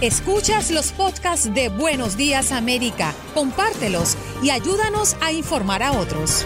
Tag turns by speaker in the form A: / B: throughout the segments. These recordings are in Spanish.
A: Escuchas los podcasts de Buenos Días América, compártelos y ayúdanos a informar a otros.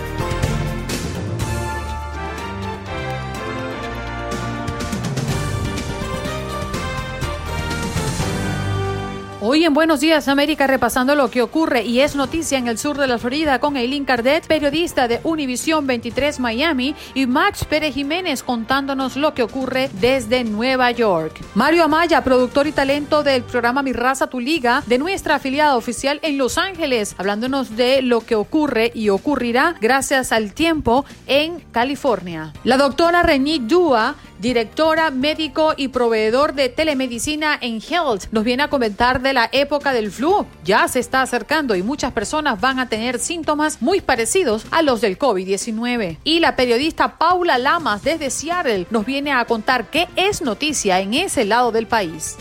B: Hoy en Buenos Días América repasando lo que ocurre y es noticia en el sur de la Florida con Eileen Cardet, periodista de Univision 23 Miami y Max Pérez Jiménez contándonos lo que ocurre desde Nueva York. Mario Amaya, productor y talento del programa Mi Raza Tu Liga de nuestra afiliada oficial en Los Ángeles, hablándonos de lo que ocurre y ocurrirá gracias al tiempo en California. La doctora René Dua directora, médico y proveedor de telemedicina en Health, nos viene a comentar de la época del flu. Ya se está acercando y muchas personas van a tener síntomas muy parecidos a los del COVID-19. Y la periodista Paula Lamas desde Seattle nos viene a contar qué es noticia en ese lado del país.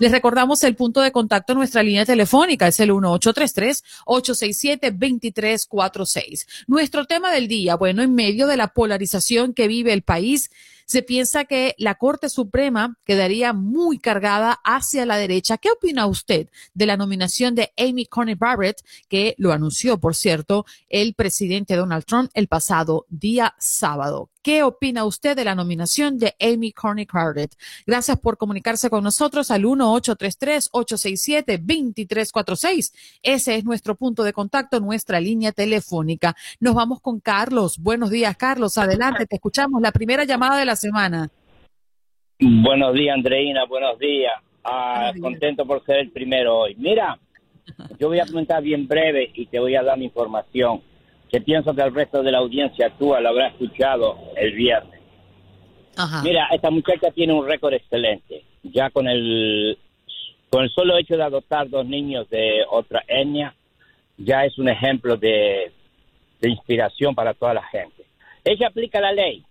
B: Les recordamos el punto de contacto en nuestra línea telefónica, es el 1833-867-2346. Nuestro tema del día, bueno, en medio de la polarización que vive el país, se piensa que la Corte Suprema quedaría muy cargada hacia la derecha. ¿Qué opina usted de la nominación de Amy Coney Barrett, que lo anunció, por cierto, el presidente Donald Trump el pasado día sábado? ¿Qué opina usted de la nominación de Amy Coney Barrett? Gracias por comunicarse con nosotros al 1-833-867-2346. Ese es nuestro punto de contacto, nuestra línea telefónica. Nos vamos con Carlos. Buenos días, Carlos. Adelante, te escuchamos. La primera llamada de la semana.
C: Buenos días, Andreina. Buenos días. Ah, contento por ser el primero hoy. Mira, yo voy a comentar bien breve y te voy a dar mi información que pienso que el resto de la audiencia actual habrá escuchado el viernes. Mira, esta muchacha tiene un récord excelente. Ya con el con el solo hecho de adoptar dos niños de otra etnia, ya es un ejemplo de, de inspiración para toda la gente. Ella aplica la ley,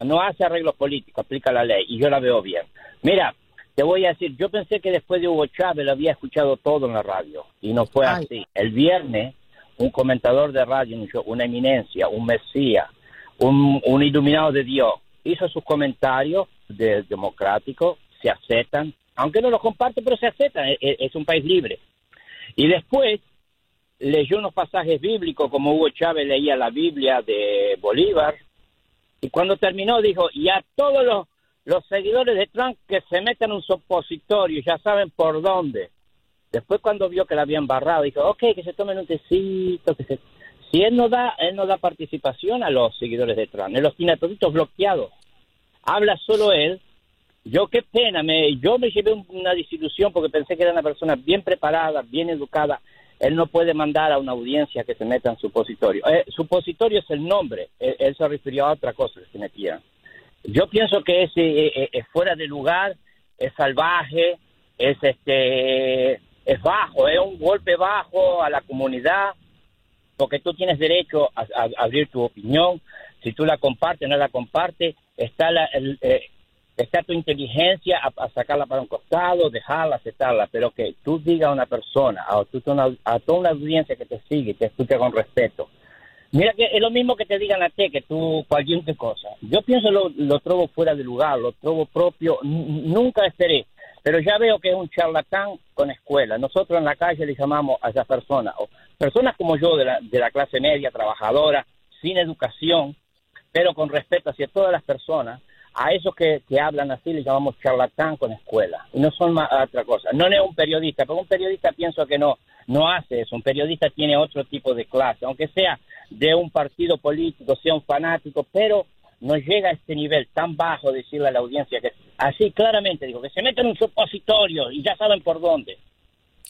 C: no hace arreglos políticos, aplica la ley y yo la veo bien. Mira, te voy a decir, yo pensé que después de Hugo Chávez lo había escuchado todo en la radio y no fue así. El viernes un comentador de radio, una eminencia, un mesías, un, iluminado de Dios, hizo sus comentarios de, democráticos, se aceptan, aunque no los comparte, pero se aceptan, es, e, es un país libre. Y después leyó unos pasajes bíblicos, como Hugo Chávez leía la Biblia de Bolívar, y cuando terminó dijo, y a todos los, los seguidores de Trump que se metan en un supositorio, ya saben por dónde. Después cuando vio que la habían barrado, dijo, ok, que se tomen un tecito, que se Si él no da, él no da participación a los seguidores de Trump, él los tiene bloqueados. Habla solo él. Yo qué pena, me, yo me llevé una desilusión porque pensé que era una persona bien preparada, bien educada. Él no puede mandar a una audiencia que se meta en supositorio. Eh, supositorio es el nombre, él, se refirió a otra cosa que se metía. Yo pienso que es, eh, eh, es fuera de lugar, es salvaje, es este es bajo, es un golpe bajo a la comunidad, porque tú tienes derecho a, abrir tu opinión, si tú la compartes o no la compartes, está la, está tu inteligencia a, sacarla para un costado, dejarla, aceptarla, pero que tú digas a una persona, a, a toda una audiencia que te sigue, te escucha con respeto. Mira que es lo mismo que te digan a ti, que tú cualquier cosa. Yo pienso lo, lo trobo fuera de lugar, lo trobo propio, nunca esperé. Pero ya veo que es un charlatán con escuela. Nosotros en la calle le llamamos a esas personas, o personas como yo de la, de la clase media, trabajadora, sin educación, pero con respeto hacia todas las personas, a esos que, que, hablan así les llamamos charlatán con escuela. Y no son más otra cosa. No es un periodista, porque un periodista pienso que no, no hace eso. Un periodista tiene otro tipo de clase, aunque sea de un partido político, sea un fanático, pero no llega a este nivel tan bajo de decirle a la audiencia que así claramente digo que se meten en un supositorio y ya saben por dónde.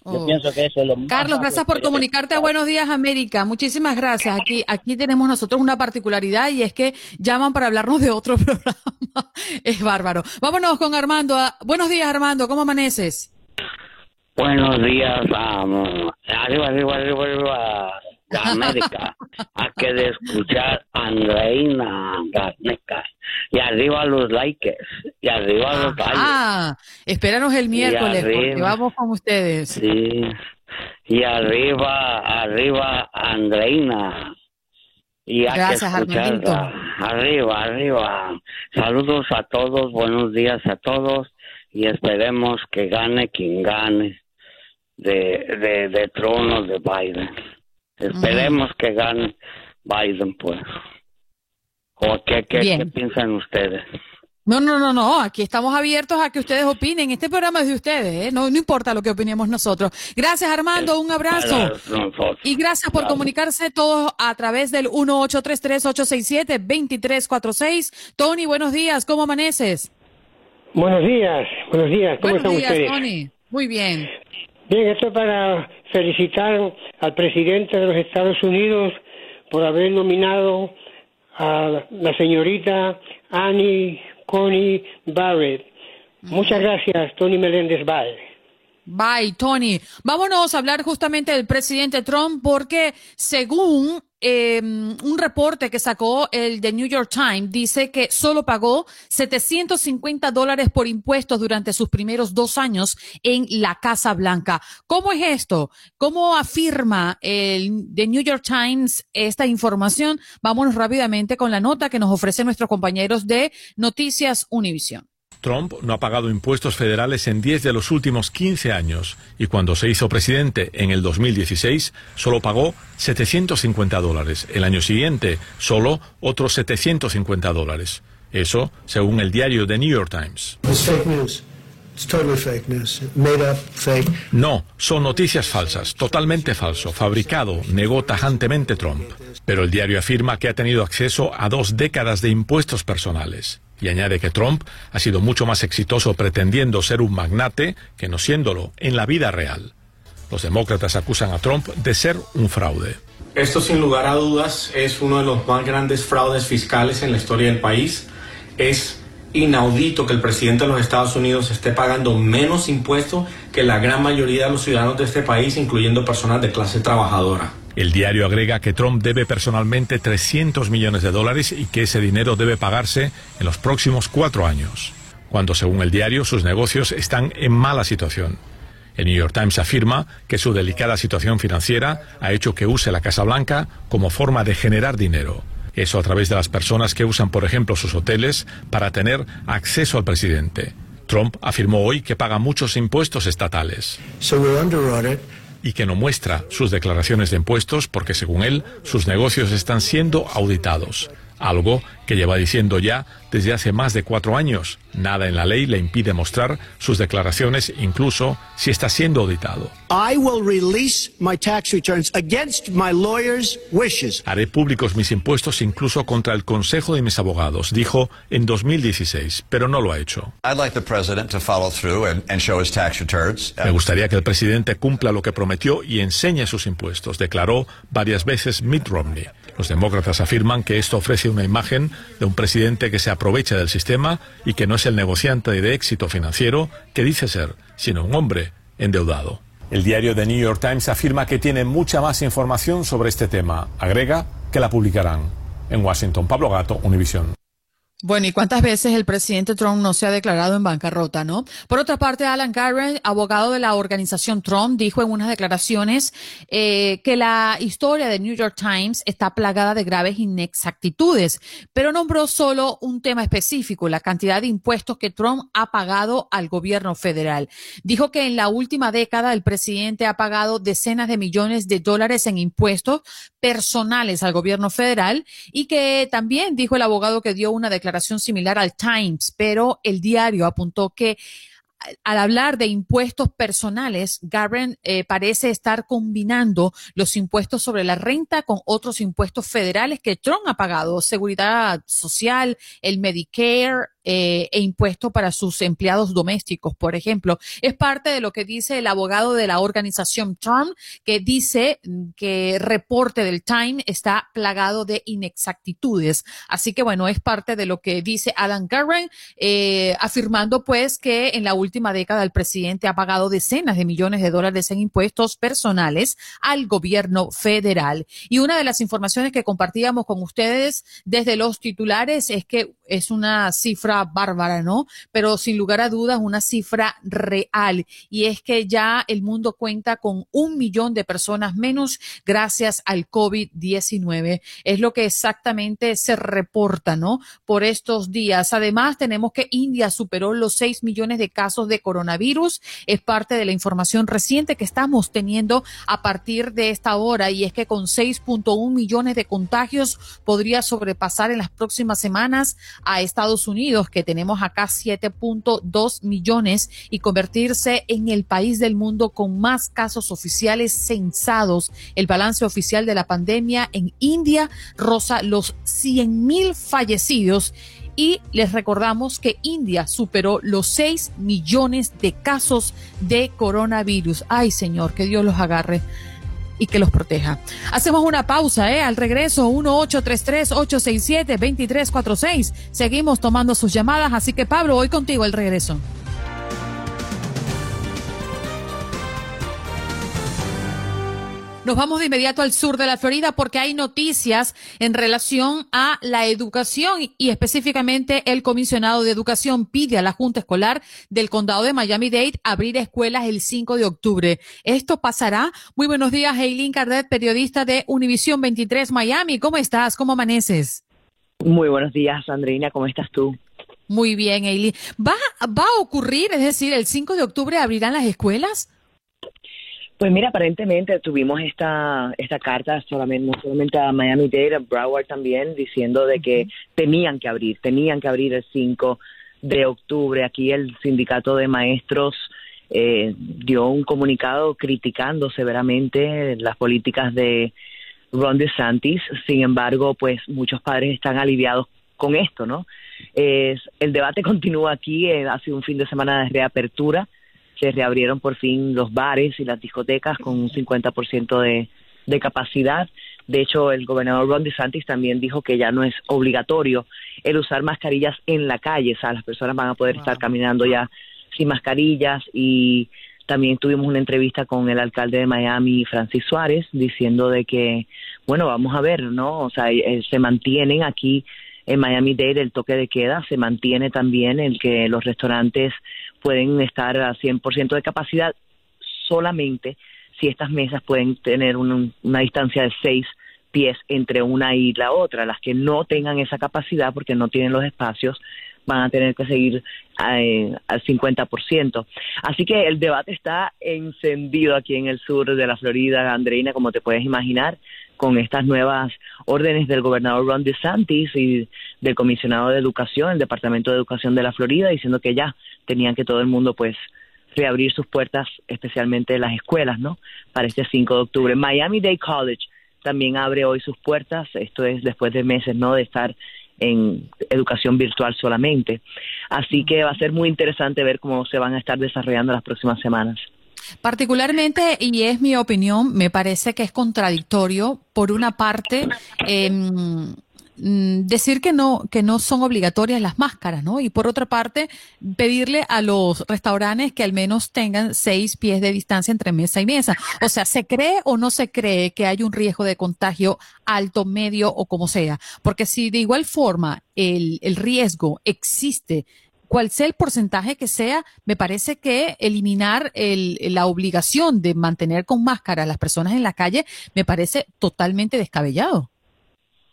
C: Yo oh. pienso que eso es lo
B: Carlos, gracias por comunicarte a Buenos Días América. Muchísimas gracias. Aquí, aquí tenemos nosotros una particularidad y es que llaman para hablarnos de otro programa. es bárbaro. Vámonos con Armando. Buenos días, Armando. ¿Cómo amaneces?
D: Buenos días. Um, arriba, arriba, arriba, arriba de América. Hay que de escuchar a Andreina Garneca. Y arriba los likes. Y arriba los likes.
B: Ah, espéranos el miércoles porque vamos con ustedes.
D: Sí. Y arriba, arriba Andreina. Y Gracias, escucharla. Arriba, arriba. Saludos a todos, buenos días a todos y esperemos que gane quien gane de, de, de trono de Biden. Esperemos que gane Biden, pues. ¿O qué, qué, piensan ustedes?
B: No, no, no, no. Aquí estamos abiertos a que ustedes opinen. Este programa es de ustedes, ¿eh? no, no importa lo que opinemos nosotros. Gracias, Armando. Un abrazo. Y gracias por comunicarse todos a través del 1833-867-2346. Tony, buenos días. ¿Cómo amaneces?
E: Buenos días. Buenos días. ¿Cómo
B: buenos
E: días,
B: Tony. Muy bien.
E: Bien, esto es para felicitar al presidente de los Estados Unidos por haber nominado a la señorita Annie Coney Barrett. Muchas gracias, Tony Meléndez Bye.
B: Bye, Tony. Vámonos a hablar justamente del presidente Trump porque según Em, un reporte que sacó el The New York Times dice que solo pagó 750 dólares por impuestos durante sus primeros dos años en la Casa Blanca. ¿Cómo es esto? ¿Cómo afirma el The New York Times esta información? Vámonos rápidamente con la nota que nos ofrecen nuestros compañeros de Noticias Univision.
F: Trump no ha pagado impuestos federales en 10 de los últimos 15 años y cuando se hizo presidente en el 2016 solo pagó 750 dólares. El año siguiente solo otros 750 dólares. Eso según el diario The New York Times. No, son noticias falsas, totalmente falso, fabricado, negó tajantemente Trump. Pero el diario afirma que ha tenido acceso a dos décadas de impuestos personales y añade que Trump ha sido mucho más exitoso pretendiendo ser un magnate que no siéndolo en la vida real. Los demócratas acusan a Trump de ser un fraude.
G: Esto sin lugar a dudas es uno de los más grandes fraudes fiscales en la historia del país. Es inaudito que el presidente de los Estados Unidos esté pagando menos impuestos que la gran mayoría de los ciudadanos de este país, incluyendo personas de clase trabajadora.
F: El diario agrega que Trump debe personalmente 300 millones de dólares y que ese dinero debe pagarse en los próximos cuatro años, cuando según el diario sus negocios están en mala situación. El New York Times afirma que su delicada situación financiera ha hecho que use la Casa Blanca como forma de generar dinero. Eso a través de las personas que usan, por ejemplo, sus hoteles para tener acceso al presidente. Trump afirmó hoy que paga muchos impuestos estatales y que no muestra sus declaraciones de impuestos porque, según él, sus negocios están siendo auditados, algo que lleva diciendo ya desde hace más de cuatro años Nada en la ley le impide mostrar sus declaraciones, incluso si está siendo auditado. Haré públicos mis impuestos incluso contra el consejo de mis abogados, dijo en 2016, pero no lo ha hecho. Me gustaría que el presidente cumpla lo que prometió y enseñe sus impuestos, declaró varias veces Mitt Romney. Los demócratas afirman que esto ofrece una imagen de un presidente que se aprovecha del sistema y que no es el negociante de éxito financiero que dice ser, sino un hombre endeudado. El diario The New York Times afirma que tiene mucha más información sobre este tema. Agrega que la publicarán. En Washington, Pablo Gato, Univision.
B: Bueno, ¿y cuántas veces el presidente Trump no se ha declarado en bancarrota, no? Por otra parte, Alan Garrett, abogado de la organización Trump, dijo en unas declaraciones eh, que la historia de New York Times está plagada de graves inexactitudes, pero nombró solo un tema específico, la cantidad de impuestos que Trump ha pagado al gobierno federal. Dijo que en la última década el presidente ha pagado decenas de millones de dólares en impuestos personales al gobierno federal y que también dijo el abogado que dio una declaración similar al Times, pero el diario apuntó que al hablar de impuestos personales, Garren eh, parece estar combinando los impuestos sobre la renta con otros impuestos federales que Trump ha pagado, seguridad social, el Medicare, eh, e impuesto para sus empleados domésticos, por ejemplo. Es parte de lo que dice el abogado de la organización Trump, que dice que reporte del Time está plagado de inexactitudes. Así que bueno, es parte de lo que dice Adam Garren, eh, afirmando pues que en la última década el presidente ha pagado decenas de millones de dólares en impuestos personales al gobierno federal. Y una de las informaciones que compartíamos con ustedes desde los titulares es que es una cifra bárbara, ¿no? Pero sin lugar a dudas una cifra real y es que ya el mundo cuenta con un millón de personas menos gracias al COVID-19. Es lo que exactamente se reporta, ¿no? Por estos días. Además, tenemos que India superó los 6 millones de casos de coronavirus. Es parte de la información reciente que estamos teniendo a partir de esta hora y es que con 6.1 millones de contagios podría sobrepasar en las próximas semanas a Estados Unidos, que tenemos acá 7.2 millones, y convertirse en el país del mundo con más casos oficiales censados. El balance oficial de la pandemia en India roza los 100 mil fallecidos y les recordamos que India superó los 6 millones de casos de coronavirus. Ay, Señor, que Dios los agarre y que los proteja. Hacemos una pausa, ¿eh? Al regreso, 1-833-867-2346. Seguimos tomando sus llamadas, así que Pablo, hoy contigo el regreso. Nos vamos de inmediato al sur de la Florida porque hay noticias en relación a la educación y específicamente el comisionado de educación pide a la Junta Escolar del Condado de Miami-Dade abrir escuelas el 5 de octubre. ¿Esto pasará? Muy buenos días, Eileen Cardet, periodista de Univisión 23 Miami. ¿Cómo estás? ¿Cómo amaneces?
H: Muy buenos días, Andreina. ¿Cómo estás tú?
B: Muy bien, Eileen. ¿Va, ¿Va a ocurrir, es decir, el 5 de octubre abrirán las escuelas?
H: Pues mira, aparentemente tuvimos esta esta carta solamente no solamente a Miami Dade, a Broward también diciendo de que tenían que abrir, tenían que abrir el 5 de octubre. Aquí el sindicato de maestros eh, dio un comunicado criticando severamente las políticas de Ron DeSantis. Sin embargo, pues muchos padres están aliviados con esto, ¿no? Es, el debate continúa aquí, eh, ha sido un fin de semana de reapertura se reabrieron por fin los bares y las discotecas con un 50% de, de capacidad. De hecho, el gobernador Ron DeSantis también dijo que ya no es obligatorio el usar mascarillas en la calle, o sea, las personas van a poder estar caminando ya sin mascarillas y también tuvimos una entrevista con el alcalde de Miami, Francis Suárez, diciendo de que, bueno, vamos a ver, ¿no? O sea, eh, se mantienen aquí en Miami Dade el toque de queda, se mantiene también el que los restaurantes pueden estar a 100% de capacidad solamente si estas mesas pueden tener una distancia de seis pies entre una y la otra. Las que no tengan esa capacidad porque no tienen los espacios, van a tener que seguir eh, al 50%. Así que el debate está encendido aquí en el sur de la Florida, Andreina, como te puedes imaginar, con estas nuevas órdenes del gobernador Ron DeSantis y del comisionado de educación, el Departamento de Educación de la Florida, diciendo que ya tenían que todo el mundo pues reabrir sus puertas, especialmente las escuelas, ¿no? Para este 5 de octubre. Miami Dade College también abre hoy sus puertas, esto es después de meses, ¿no? De estar en educación virtual solamente. Así que va a ser muy interesante ver cómo se van a estar desarrollando las próximas semanas.
B: Particularmente, y es mi opinión, me parece que es contradictorio, por una parte, eh, decir que no, que no son obligatorias las máscaras, ¿no? Y por otra parte, pedirle a los restaurantes que al menos tengan seis pies de distancia entre mesa y mesa. O sea, ¿se cree o no se cree que hay un riesgo de contagio alto, medio o como sea? Porque si de igual forma el, el riesgo existe cual sea el porcentaje que sea, me parece que eliminar el, la obligación de mantener con máscara a las personas en la calle me parece totalmente descabellado.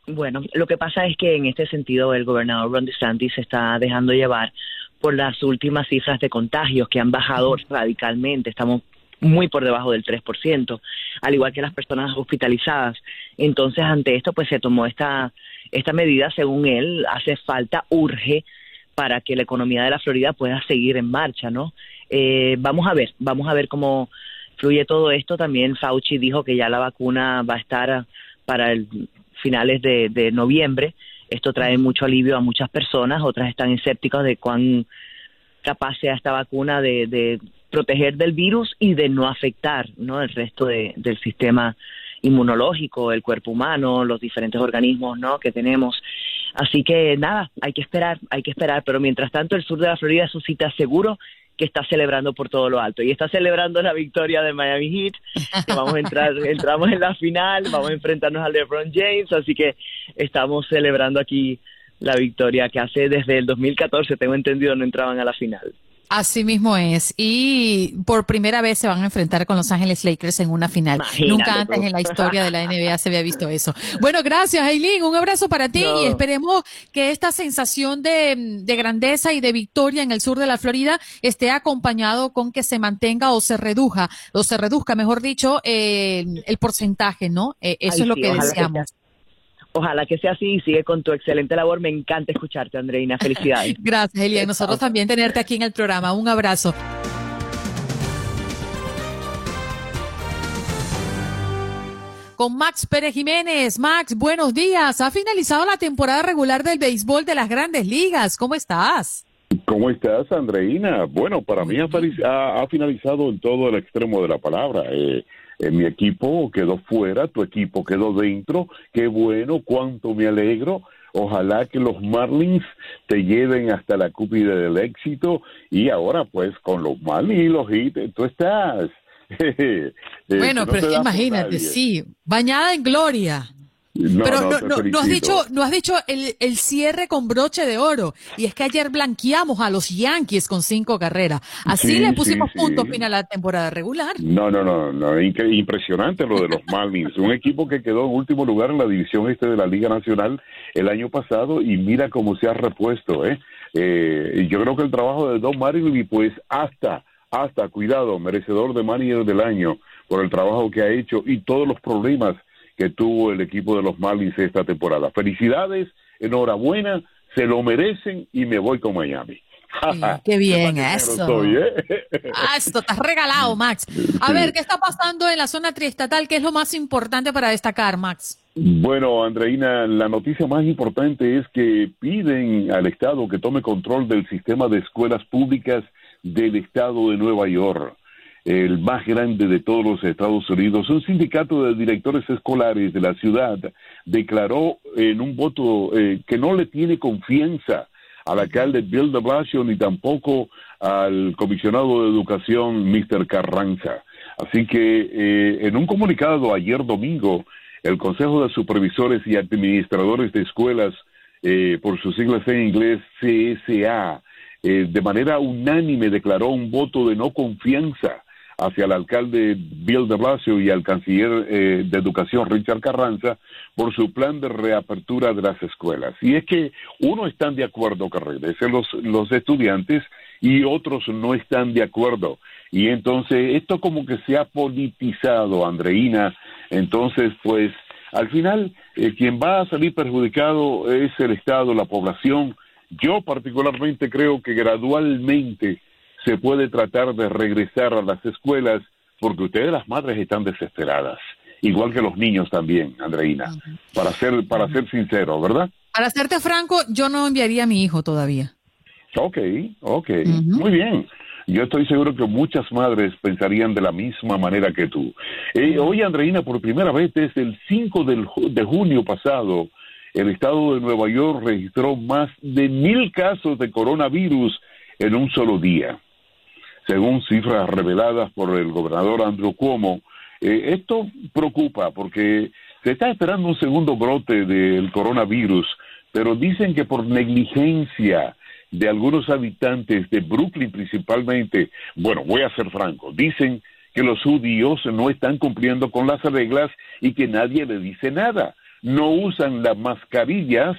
H: Bueno, lo que pasa es que en este sentido el gobernador Ron DeSantis se está dejando llevar por las últimas cifras de contagios que han bajado radicalmente. Estamos muy por debajo del 3%, al igual que las personas hospitalizadas. Entonces, ante esto, pues se tomó esta, esta medida, según él, hace falta, urge para que la economía de la Florida pueda seguir en marcha, ¿no? Eh, vamos a ver, vamos a ver cómo fluye todo esto. También Fauci dijo que ya la vacuna va a estar para el finales de, noviembre. Esto trae mucho alivio a muchas personas, otras están escépticas de cuán capaz sea esta vacuna de, proteger del virus y de no afectar ¿no? el resto del sistema inmunológico, el cuerpo humano, los diferentes organismos ¿no? que tenemos. Así que nada, hay que esperar, hay que esperar, pero mientras tanto el sur de la Florida suscita seguro que está celebrando por todo lo alto y está celebrando la victoria de Miami Heat, que vamos a entrar, entramos en la final, vamos a enfrentarnos a LeBron James, así que estamos celebrando aquí la victoria que hace desde el 2014, tengo entendido, no entraban a la final.
B: Así mismo es. Y por primera vez se van a enfrentar con Los Ángeles Lakers en una final. Nunca antes en la historia de la NBA se había visto eso. Bueno, gracias, Aileen. Un abrazo para ti y esperemos que esta sensación de, grandeza y de victoria en el sur de la Florida esté acompañado con que se mantenga o se reduja, o se reduzca, mejor dicho, eh, el porcentaje, ¿no? Eh, eso es lo que deseamos.
H: Ojalá que sea así y sigue con tu excelente labor. Me encanta escucharte, Andreina. Felicidades.
B: Gracias, Elia. Nosotros también tenerte aquí en el programa. Un abrazo. con Max Pérez Jiménez. Max, buenos días. Ha finalizado la temporada regular del béisbol de las grandes ligas. ¿Cómo estás?
I: ¿Cómo estás, Andreina? Bueno, para mí ha, finalizado en todo el extremo de la palabra. Eh, mi equipo quedó fuera, tu equipo quedó dentro, qué bueno, cuánto me alegro. Ojalá que los Marlins te lleven hasta la cúpula del éxito y ahora pues con los Marlins y los Heat, tú estás.
B: Eh, bueno, pero imagínate, sí, bañada en gloria. Pero no, no, has dicho, no has dicho el, el, cierre con broche de oro. Y es que ayer blanqueamos a los Yankees con cinco carreras. Así le pusimos punto final a la temporada regular.
I: No, no, no, no. Impresionante lo de los Marlins. Un equipo que quedó en último lugar en la división este de la Liga Nacional el año pasado y mira cómo se ha repuesto, ¿eh? eh yo creo que el trabajo de Don Marlin, pues hasta, hasta, cuidado, merecedor de manager del año por el trabajo que ha hecho y todos los problemas que tuvo el equipo de los Marlins esta temporada. Felicidades, enhorabuena, se lo merecen y me voy con Miami.
B: qué bien eso. ¿eh? ah, esto has regalado, Max. A ver, ¿qué está pasando en la zona triestatal? ¿Qué es lo más importante para destacar, Max?
I: Bueno, Andreina, la noticia más importante es que piden al Estado que tome control del sistema de escuelas públicas del Estado de Nueva York el más grande de todos los Estados Unidos, un sindicato de directores escolares de la ciudad declaró en un voto eh, que no le tiene confianza al alcalde Bill de Blasio ni tampoco al comisionado de educación Mr. Carranza. Así que eh, en un comunicado ayer domingo, el Consejo de Supervisores y Administradores de Escuelas, eh, por sus siglas en inglés CSA, de manera unánime declaró un voto de no confianza hacia el alcalde Bill de Blasio y al canciller eh, de Educación Richard Carranza por su plan de reapertura de las escuelas. Y es que uno están de acuerdo que regresen los, los estudiantes y otros no están de acuerdo. Y entonces esto como que se ha politizado, Andreina. Entonces, pues al final, eh, quien va a salir perjudicado es el Estado, la población. Yo particularmente creo que gradualmente se puede tratar de regresar a las escuelas porque ustedes las madres están desesperadas, igual que los niños también, Andreina, para ser para ser sincero, ¿verdad?
B: Para serte franco, yo no enviaría a mi hijo todavía.
I: Ok, ok, muy bien. Yo estoy seguro que muchas madres pensarían de la misma manera que tú. Eh, hoy, Andreina, por primera vez desde el 5 de junio pasado, el estado de Nueva York registró más de mil casos de coronavirus en un solo día. Según cifras reveladas por el gobernador Andrew Cuomo, eh, esto preocupa porque se está esperando un segundo brote del coronavirus, pero dicen que por negligencia de algunos habitantes de Brooklyn principalmente, bueno, voy a ser franco, dicen que los judíos no están cumpliendo con las reglas y que nadie le dice nada. No usan las mascarillas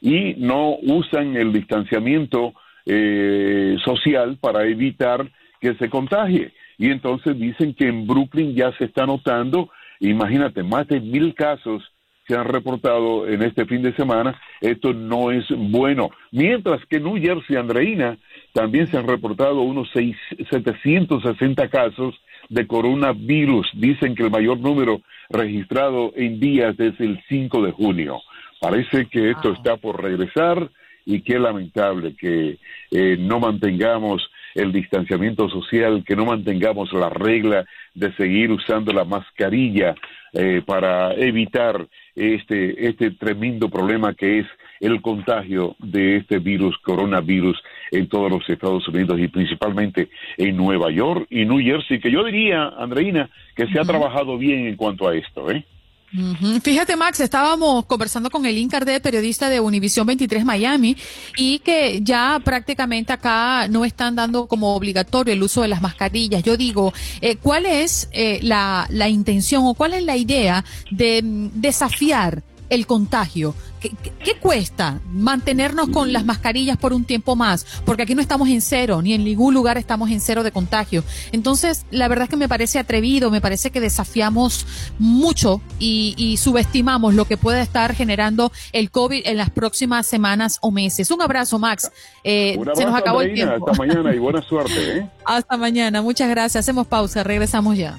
I: y no usan el distanciamiento eh, social para evitar que se contagie. Y entonces dicen que en Brooklyn ya se está notando, imagínate, más de mil casos se han reportado en este fin de semana, esto no es bueno. Mientras que en New Jersey, Andreina, también se han reportado unos seis, 760 casos de coronavirus. Dicen que el mayor número registrado en días desde el 5 de junio. Parece que esto está por regresar y qué lamentable que eh, no mantengamos el distanciamiento social, que no mantengamos la regla de seguir usando la mascarilla eh, para evitar este, este tremendo problema que es el contagio de este virus, coronavirus, en todos los Estados Unidos y principalmente en Nueva York y New Jersey, que yo diría, Andreina, que se ha trabajado bien en cuanto a esto, ¿eh?
B: Fíjate, Max, estábamos conversando con el Incardet, periodista de Univision 23 Miami, y que ya prácticamente acá no están dando como obligatorio el uso de las mascarillas. Yo digo, eh, ¿cuál es eh, la, la intención o cuál es la idea de mm, desafiar el contagio. ¿Qué, cuesta mantenernos con las mascarillas por un tiempo más? Porque aquí no estamos en cero, ni en ningún lugar estamos en cero de contagio. Entonces, la verdad es que me parece atrevido, me parece que desafiamos mucho y, subestimamos lo que puede estar generando el COVID en las próximas semanas o meses. Un abrazo, Max.
I: Eh, se nos acabó el tiempo. Hasta mañana y buena suerte. ¿eh?
B: Hasta mañana. Muchas gracias. Hacemos pausa. Regresamos ya.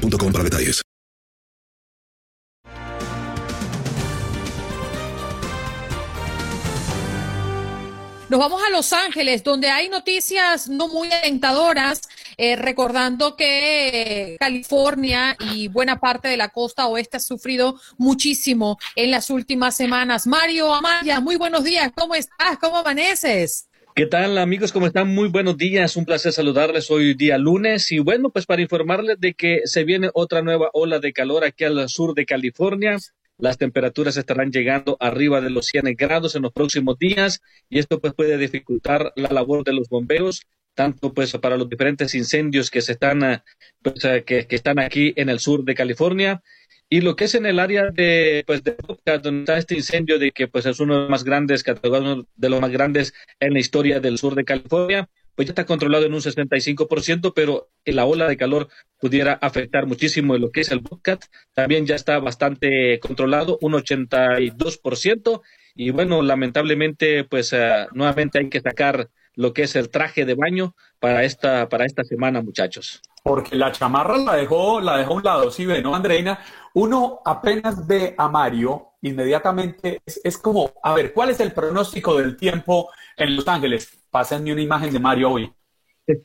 J: para detalles.
B: Nos vamos a Los Ángeles, donde hay noticias no muy alentadoras, eh, recordando que California y buena parte de la costa oeste ha sufrido muchísimo en las últimas semanas. Mario Amaya, muy buenos días, ¿cómo estás? ¿Cómo amaneces?
K: ¿Qué tal amigos? ¿Cómo están? Muy buenos días. Un placer saludarles hoy día lunes. Y bueno, pues para informarles de que se viene otra nueva ola de calor aquí al sur de California. Las temperaturas estarán llegando arriba de los 100 grados en los próximos días y esto pues puede dificultar la labor de los bomberos tanto pues para los diferentes incendios que se están eh, pues, que, que, están aquí en el sur de California y lo que es en el área de, pues, de donde está este incendio de que pues es uno de los más grandes, uno de los más grandes en la historia del sur de California, pues ya está controlado en un 65%, pero la ola de calor pudiera afectar muchísimo lo que es el Bobcat. También ya está bastante controlado, un 82%. Y bueno, lamentablemente, pues uh, nuevamente hay que sacar lo que es el traje de baño para esta, para esta semana, muchachos.
L: Porque la chamarra la dejó, la dejó a un lado, ¿sí ve, no, Andreina? Uno apenas ve a Mario, inmediatamente es, como, a ver, ¿cuál es el pronóstico del tiempo en Los Ángeles? Pásenme una imagen de Mario hoy.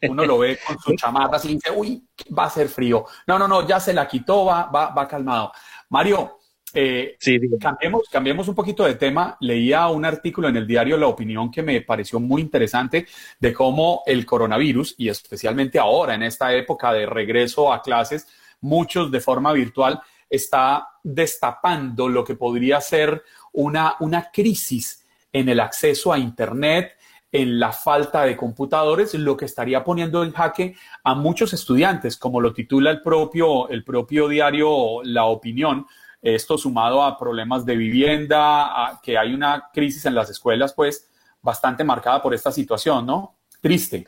L: Uno lo ve con su chamarra y dice, uy, va a ser frío. No, no, no, ya se la quitó, va, va, va calmado. Mario, eh, cambiemos, cambiemos un poquito de tema. Leía un artículo en el diario La Opinión que me pareció muy interesante de cómo el coronavirus, y especialmente ahora en esta época de regreso a clases, muchos de forma virtual, está destapando lo que podría ser una, una crisis en el acceso a Internet, en la falta de computadores, lo que estaría poniendo en jaque a muchos estudiantes, como lo titula el propio, el propio diario La Opinión. Esto sumado a problemas de vivienda, a que hay una crisis en las escuelas, pues bastante marcada por esta situación, ¿no? Triste.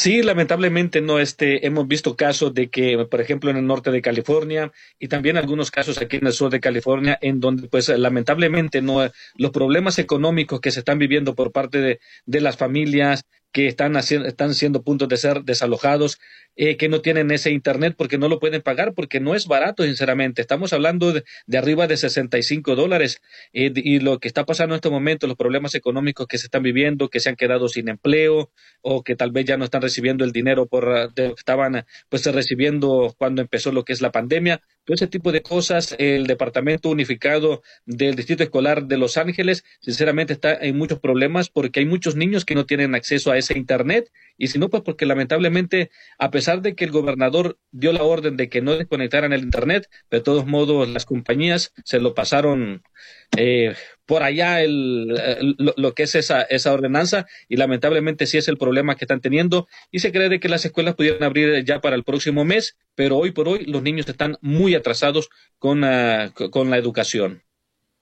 K: Sí, lamentablemente no este, hemos visto casos de que, por ejemplo, en el norte de California y también algunos casos aquí en el sur de California, en donde, pues, lamentablemente no, los problemas económicos que se están viviendo por parte de, de las familias, que están, haciendo, están siendo puntos de ser desalojados, eh, que no tienen ese Internet porque no lo pueden pagar, porque no es barato, sinceramente. Estamos hablando de, arriba de 65 dólares eh, y lo que está pasando en este momento, los problemas económicos que se están viviendo, que se han quedado sin empleo o que tal vez ya no están recibiendo el dinero por lo que estaban pues recibiendo cuando empezó lo que es la pandemia. Todo ese tipo de cosas, el Departamento Unificado del Distrito Escolar de Los Ángeles, sinceramente está en muchos problemas porque hay muchos niños que no tienen acceso a ese Internet. Y si no, pues porque lamentablemente, a pesar de que el gobernador dio la orden de que no desconectaran el Internet, de todos modos las compañías se lo pasaron eh, por allá el, lo, que es esa, esa ordenanza y lamentablemente sí es el problema que están teniendo y se cree de que las escuelas pudieran abrir ya para el próximo mes, pero hoy por hoy los niños están muy atrasados con, ah, con la educación.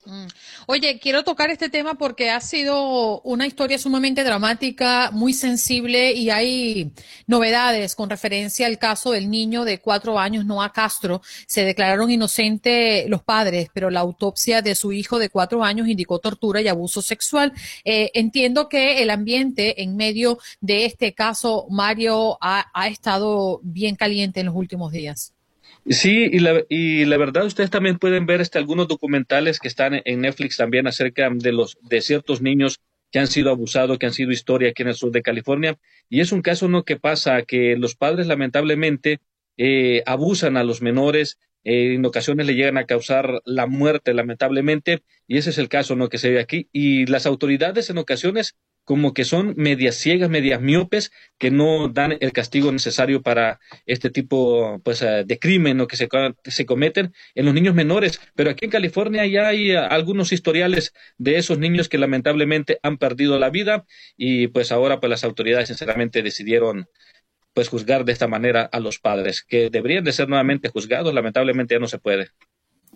B: Mm. Oye, quiero tocar este tema porque ha sido una historia sumamente dramática, muy sensible y hay novedades con referencia al caso del niño de cuatro años, Noah Castro. Se declararon inocentes los padres, pero la autopsia de su hijo de cuatro años indicó tortura y abuso sexual. Eh, entiendo que el ambiente en medio de este caso, Mario, ha estado bien caliente en los últimos días.
K: Sí, y la, y la verdad ustedes también pueden ver este, algunos documentales que están en Netflix también acerca de los de ciertos niños que han sido abusados, que han sido historia aquí en el sur de California. Y es un caso no que pasa que los padres lamentablemente eh, abusan a los menores, eh, en ocasiones le llegan a causar la muerte lamentablemente, y ese es el caso no que se ve aquí. Y las autoridades en ocasiones como que son medias ciegas, medias miopes, que no dan el castigo necesario para este tipo pues, eh, de crimen que se, se cometen en los niños menores. Pero aquí en California ya hay eh, algunos historiales de esos niños que lamentablemente han perdido la vida y pues ahora pues las autoridades sinceramente decidieron pues juzgar de esta manera a los padres, que deberían de ser nuevamente juzgados, lamentablemente ya no se puede.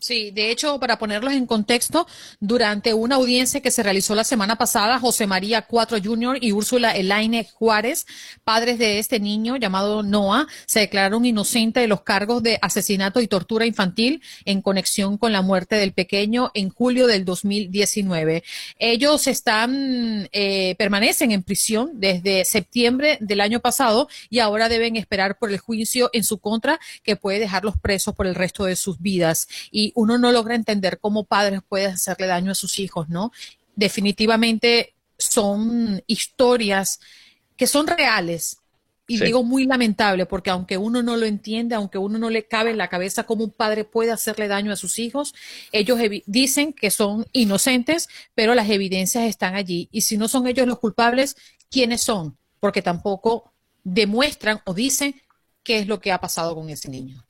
B: Sí, de hecho, para ponerlos en contexto, durante una audiencia que se realizó la semana pasada, José María Cuatro Jr. y Úrsula Elaine Juárez, padres de este niño llamado Noah, se declararon inocentes de los cargos de asesinato y tortura infantil en conexión con la muerte del pequeño en julio del 2019. Ellos están, eh, permanecen en prisión desde septiembre del año pasado y ahora deben esperar por el juicio en su contra que puede dejarlos presos por el resto de sus vidas. Y uno no logra entender cómo padres pueden hacerle daño a sus hijos, ¿no? Definitivamente son historias que son reales. Y digo muy lamentable, porque aunque uno no lo entiende, aunque uno no le cabe en la cabeza cómo un padre puede hacerle daño a sus hijos, ellos dicen que son inocentes, pero las evidencias están allí. Y si no son ellos los culpables, ¿quiénes son? Porque tampoco demuestran o dicen qué es lo que ha pasado con ese niño.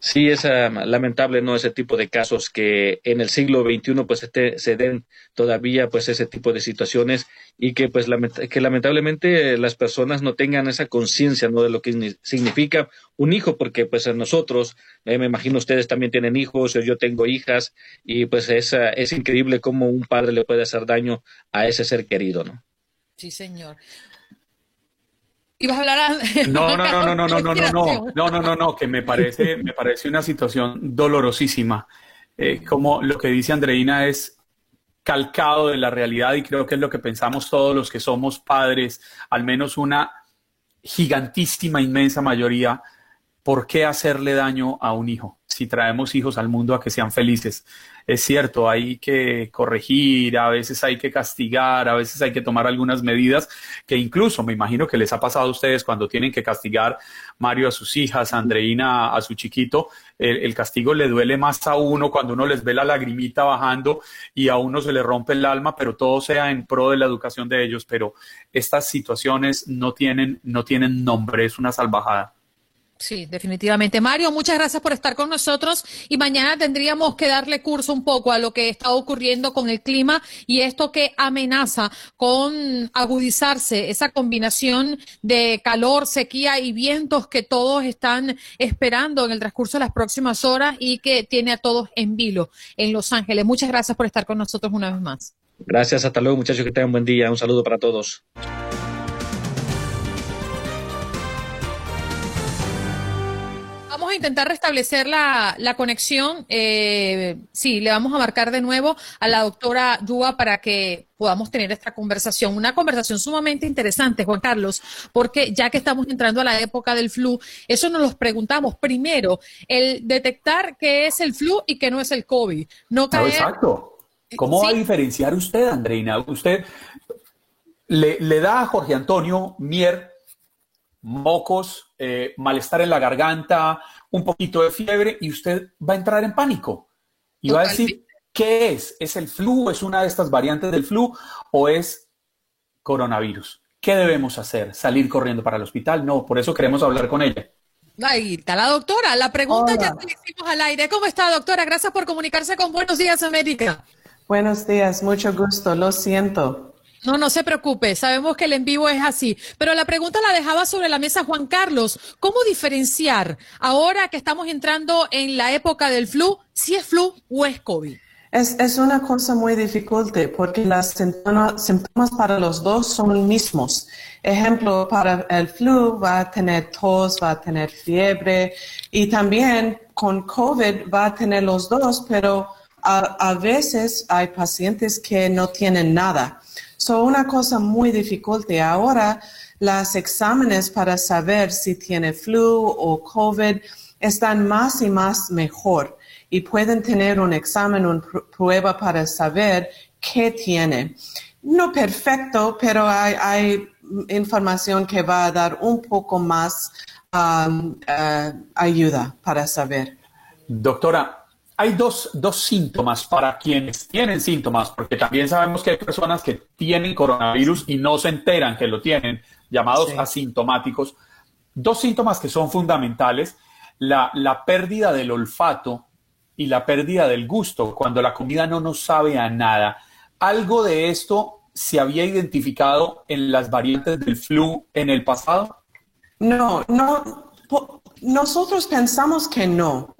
K: Sí, es ah, lamentable, ¿no? Ese tipo de casos que en el siglo XXI pues este, se den todavía pues ese tipo de situaciones y que pues que lamentablemente las personas no tengan esa conciencia, ¿no? De lo que significa un hijo, porque pues nosotros, eh, me imagino ustedes también tienen hijos, yo tengo hijas y pues es, es increíble cómo un padre le puede hacer daño a ese ser querido, ¿no?
B: Sí, señor. ¿Ibas a hablar?
L: No, no, no, no, no, no, no, no, no, no, no, no, no, que me parece, me parece una situación dolorosísima. Eh, como lo que dice Andreina es calcado de la realidad y creo que es lo que pensamos todos los que somos padres, al menos una gigantísima, inmensa mayoría, ¿por qué hacerle daño a un hijo? Si traemos hijos al mundo a que sean felices. Es cierto, hay que corregir, a veces hay que castigar, a veces hay que tomar algunas medidas que incluso me imagino que les ha pasado a ustedes cuando tienen que castigar Mario a sus hijas, Andreina a su chiquito, el, castigo le duele más a uno cuando uno les ve la lagrimita bajando y a uno se le rompe el alma, pero todo sea en pro de la educación de ellos, pero estas situaciones no tienen, no tienen nombre, es una salvajada.
B: Sí, definitivamente. Mario, muchas gracias por estar con nosotros y mañana tendríamos que darle curso un poco a lo que está ocurriendo con el clima y esto que amenaza con agudizarse esa combinación de calor, sequía y vientos que todos están esperando en el transcurso de las próximas horas y que tiene a todos en vilo en Los Ángeles. Muchas gracias por estar con nosotros una vez más.
K: Gracias, hasta luego muchachos, que tengan un buen día. Un saludo para todos.
B: Vamos a intentar restablecer la, la conexión. Eh, sí, le vamos a marcar de nuevo a la doctora Dúa para que podamos tener esta conversación. Una conversación sumamente interesante, Juan Carlos, porque ya que estamos entrando a la época del flu, eso nos lo preguntamos. Primero, el detectar qué es el flu y qué no es el COVID. No caer...
L: Exacto. ¿Cómo va a diferenciar usted, Andreina? Usted le, le da a Jorge Antonio Mier mocos, eh, malestar en la garganta, un poquito de fiebre y usted va a entrar en pánico y va a decir, ¿qué es? ¿Es el flu? ¿Es una de estas variantes del flu? ¿O es coronavirus? ¿Qué debemos hacer? ¿Salir corriendo para el hospital? No, por eso queremos hablar con ella.
B: Ahí está la doctora. La pregunta ya la hicimos al aire. ¿Cómo está, doctora? Gracias por comunicarse con Buenos Días, América.
M: Buenos días, mucho gusto. Lo siento.
B: No, no se preocupe, sabemos que el en vivo es así, pero la pregunta la dejaba sobre la mesa Juan Carlos. ¿Cómo diferenciar ahora que estamos entrando en la época del flu, si es flu o es COVID?
M: Es, es una cosa muy difícil porque los síntomas, para los dos son los mismos. Ejemplo, para el flu va a tener tos, va a tener fiebre y también con COVID va a tener los dos, pero a veces hay pacientes que no tienen nada. So, una cosa muy difícil. Ahora, los exámenes para saber si tiene flu o COVID están más y más mejor y pueden tener un examen, una prueba para saber qué tiene. No perfecto, pero hay, información que va a dar un poco más um, uh, ayuda para saber.
L: Doctora, hay dos, dos, síntomas para quienes tienen síntomas, porque también sabemos que hay personas que tienen coronavirus y no se enteran que lo tienen, llamados asintomáticos. Dos síntomas que son fundamentales, la, la pérdida del olfato y la pérdida del gusto, cuando la comida no nos sabe a nada. Algo de esto se había identificado en las variantes del flu en el pasado?
M: No, no, nosotros pensamos que no.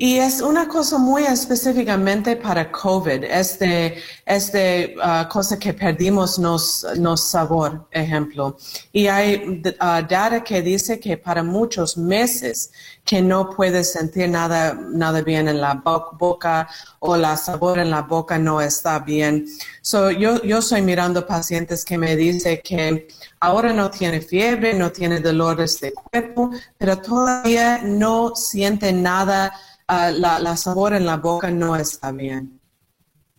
M: Y es una cosa muy específicamente para COVID, este, este uh, cosa que perdimos nos, nos sabor, ejemplo. Y hay uh, data que dice que para muchos meses que no puedes sentir nada, nada bien en la boca o la sabor en la boca no está bien. So, yo, yo estoy mirando pacientes que me dicen que ahora no tiene fiebre, no tiene dolores de cuerpo, pero todavía no siente nada Ah, la, sabor en la boca no está bien.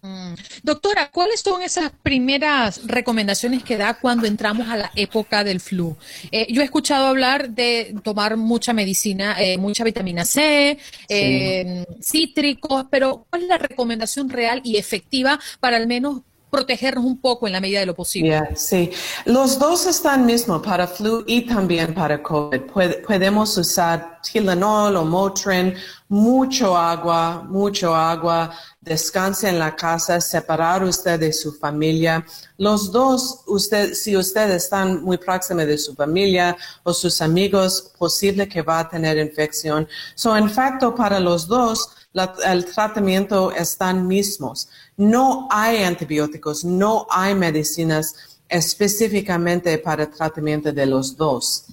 B: Mm. Doctora, ¿cuáles son esas primeras recomendaciones que da cuando entramos a la época del flu? Eh, yo he escuchado hablar de tomar mucha medicina, eh, mucha vitamina C, eh, cítricos, pero ¿cuál es la recomendación real y efectiva para al menos protegernos un poco en la medida de lo posible.
M: sí, los dos están mismo para flu y también para COVID. podemos usar Tylenol o Motrin, mucho agua, mucho agua, descanse en la casa, separar usted de su familia. Los dos, usted, si ustedes están muy próximos de su familia o sus amigos, posible que va a tener infección. So, en efecto, para los dos, el tratamiento están mismos. No hay antibióticos, no hay medicinas específicamente para el tratamiento de los dos.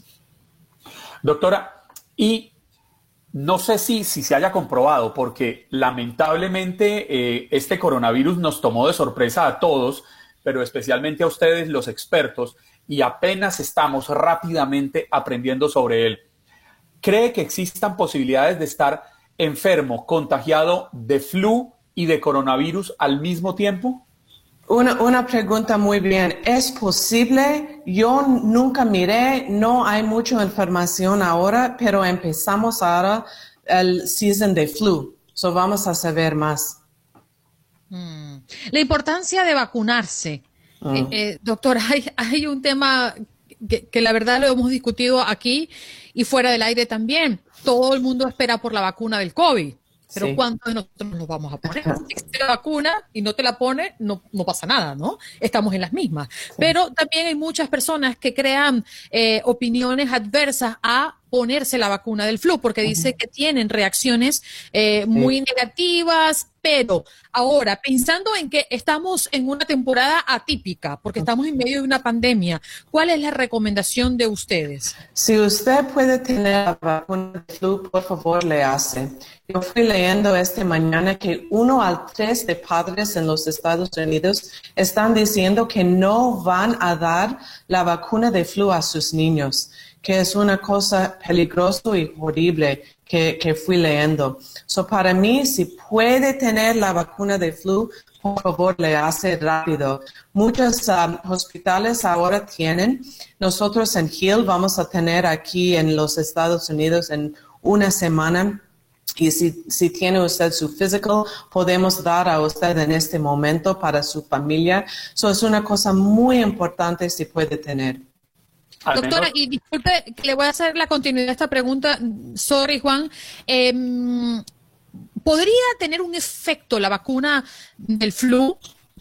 L: Doctora, y no sé si, si se haya comprobado, porque lamentablemente eh, este coronavirus nos tomó de sorpresa a todos, pero especialmente a ustedes, los expertos, y apenas estamos rápidamente aprendiendo sobre él. ¿Cree que existan posibilidades de estar enfermo, contagiado de flu y de coronavirus al mismo tiempo?
M: Una, una, pregunta muy bien. ¿Es posible? Yo nunca miré, no hay mucha información ahora, pero empezamos ahora el season de flu. So vamos a saber más.
B: Hmm. La importancia de vacunarse. Ah. Eh, eh, doctor, hay, hay un tema que, que, la verdad lo hemos discutido aquí y fuera del aire también. Todo el mundo espera por la vacuna del COVID. Pero ¿cuántos de nosotros nos vamos a poner? Si la vacuna y no te la pone, no, no pasa nada, ¿no? Estamos en las mismas. Pero también hay muchas personas que crean eh, opiniones adversas a ponerse la vacuna del flu, porque dice que tienen reacciones eh, muy negativas, pero ahora, pensando en que estamos en una temporada atípica, porque estamos en medio de una pandemia, ¿cuál es la recomendación de ustedes?
M: Si usted puede tener la vacuna del flu, por favor, le hace. Yo fui leyendo esta mañana que uno al tres de padres en los Estados Unidos están diciendo que no van a dar la vacuna de flu a sus niños que es una cosa peligrosa y horrible que, que, fui leyendo. So, para mí, si puede tener la vacuna de flu, por favor, le hace rápido. Muchos um, hospitales ahora tienen. Nosotros en Hill vamos a tener aquí en los Estados Unidos en una semana y si, si, tiene usted su physical, podemos dar a usted en este momento para su familia. Eso es una cosa muy importante si puede tener.
B: Doctora, y disculpe, le voy a hacer la continuidad de esta pregunta. Sorry, Juan. Em, ¿Podría tener un efecto la vacuna del flu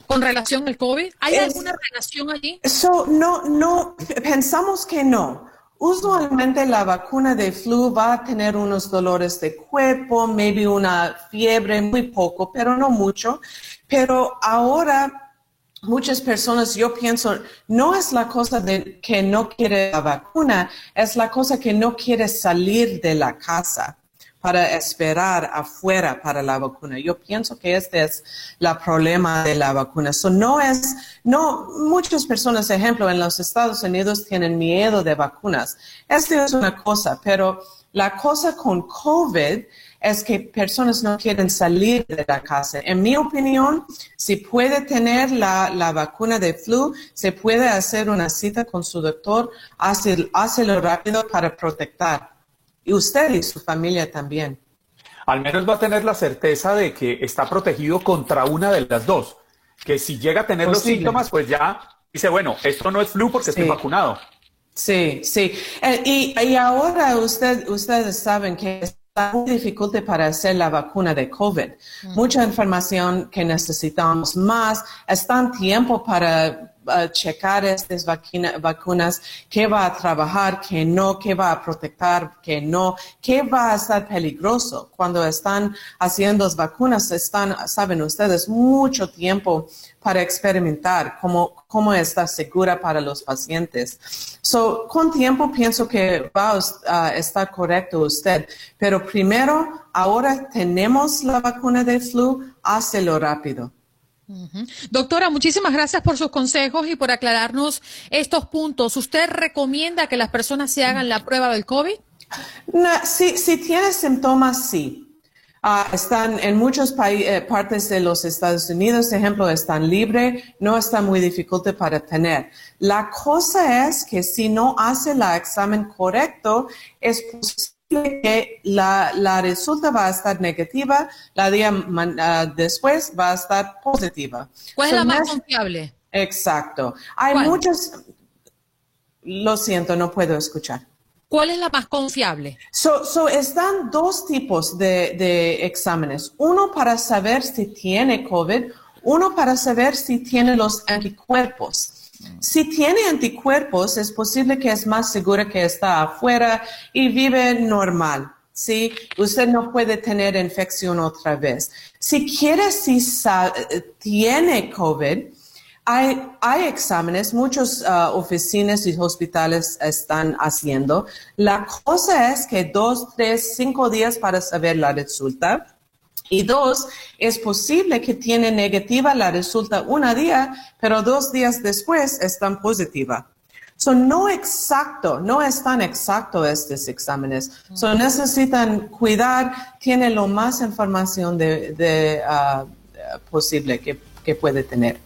B: con relación al COVID? ¿Hay alguna relación allí?
M: So, no, no, pensamos que no. Usualmente la vacuna de flu va a tener unos dolores de cuerpo, maybe una fiebre, muy poco, pero no mucho. Pero ahora muchas personas, yo pienso, no es la cosa de que no quiere la vacuna, es la cosa que no quiere salir de la casa para esperar afuera para la vacuna. Yo pienso que este es el problema de la vacuna. So, no es, no, muchas personas, ejemplo, en los Estados Unidos tienen miedo de vacunas. Esto es una cosa, pero la cosa con COVID es que personas no quieren salir de la casa. En mi opinión, si puede tener la, la vacuna de flu, se puede hacer una cita con su doctor, hácelo rápido para proteger. Y usted y su familia también.
L: Al menos va a tener la certeza de que está protegido contra una de las dos. Que si llega a tener los síntomas, pues ya dice, bueno, esto no es flu porque estoy vacunado.
M: Sí, sí. Eh, y, y, ahora usted, ustedes saben que muy difícil para hacer la vacuna de COVID. Mucha información que necesitamos más. Está en tiempo para uh, checar estas vacunas, qué va a trabajar, qué no, qué va a proteger, qué no, qué va a estar peligroso. Cuando están haciendo las vacunas, están, saben ustedes, mucho tiempo para experimentar cómo, cómo está segura para los pacientes. So, con tiempo pienso que va a estar correcto usted, pero primero, ahora tenemos la vacuna de flu, hácelo rápido.
B: Doctora, muchísimas gracias por sus consejos y por aclararnos estos puntos. ¿Usted recomienda que las personas se hagan la prueba del COVID?
M: No, si, si tiene síntomas, sí. Ah, están en muchas eh, partes de los Estados Unidos, ejemplo, están libres, no está muy difícil para tener. La cosa es que si no hace el examen correcto, es posible que la, la resulta va a estar negativa, la día uh, después va a estar positiva.
B: ¿Cuál es la más confiable?
M: Exacto. Hay muchos, lo siento, no puedo escuchar.
B: ¿Cuál es la más confiable?
M: So, están dos tipos de, exámenes. Uno para saber si tiene COVID, uno para saber si tiene los anticuerpos. Si tiene anticuerpos, es posible que es más segura que está afuera y vive normal. ¿sí? Usted no puede tener infección otra vez. Si quiere, si tiene COVID, hay, hay exámenes, muchas uh, oficinas y hospitales están haciendo. La cosa es que dos, tres, cinco días para saber la resulta. Y dos, es posible que tiene negativa la resulta un día, pero dos días después están positiva. Son no exacto, no es tan exacto estos exámenes. Son necesitan cuidar, tienen lo más información de, ah, posible que, que puede tener.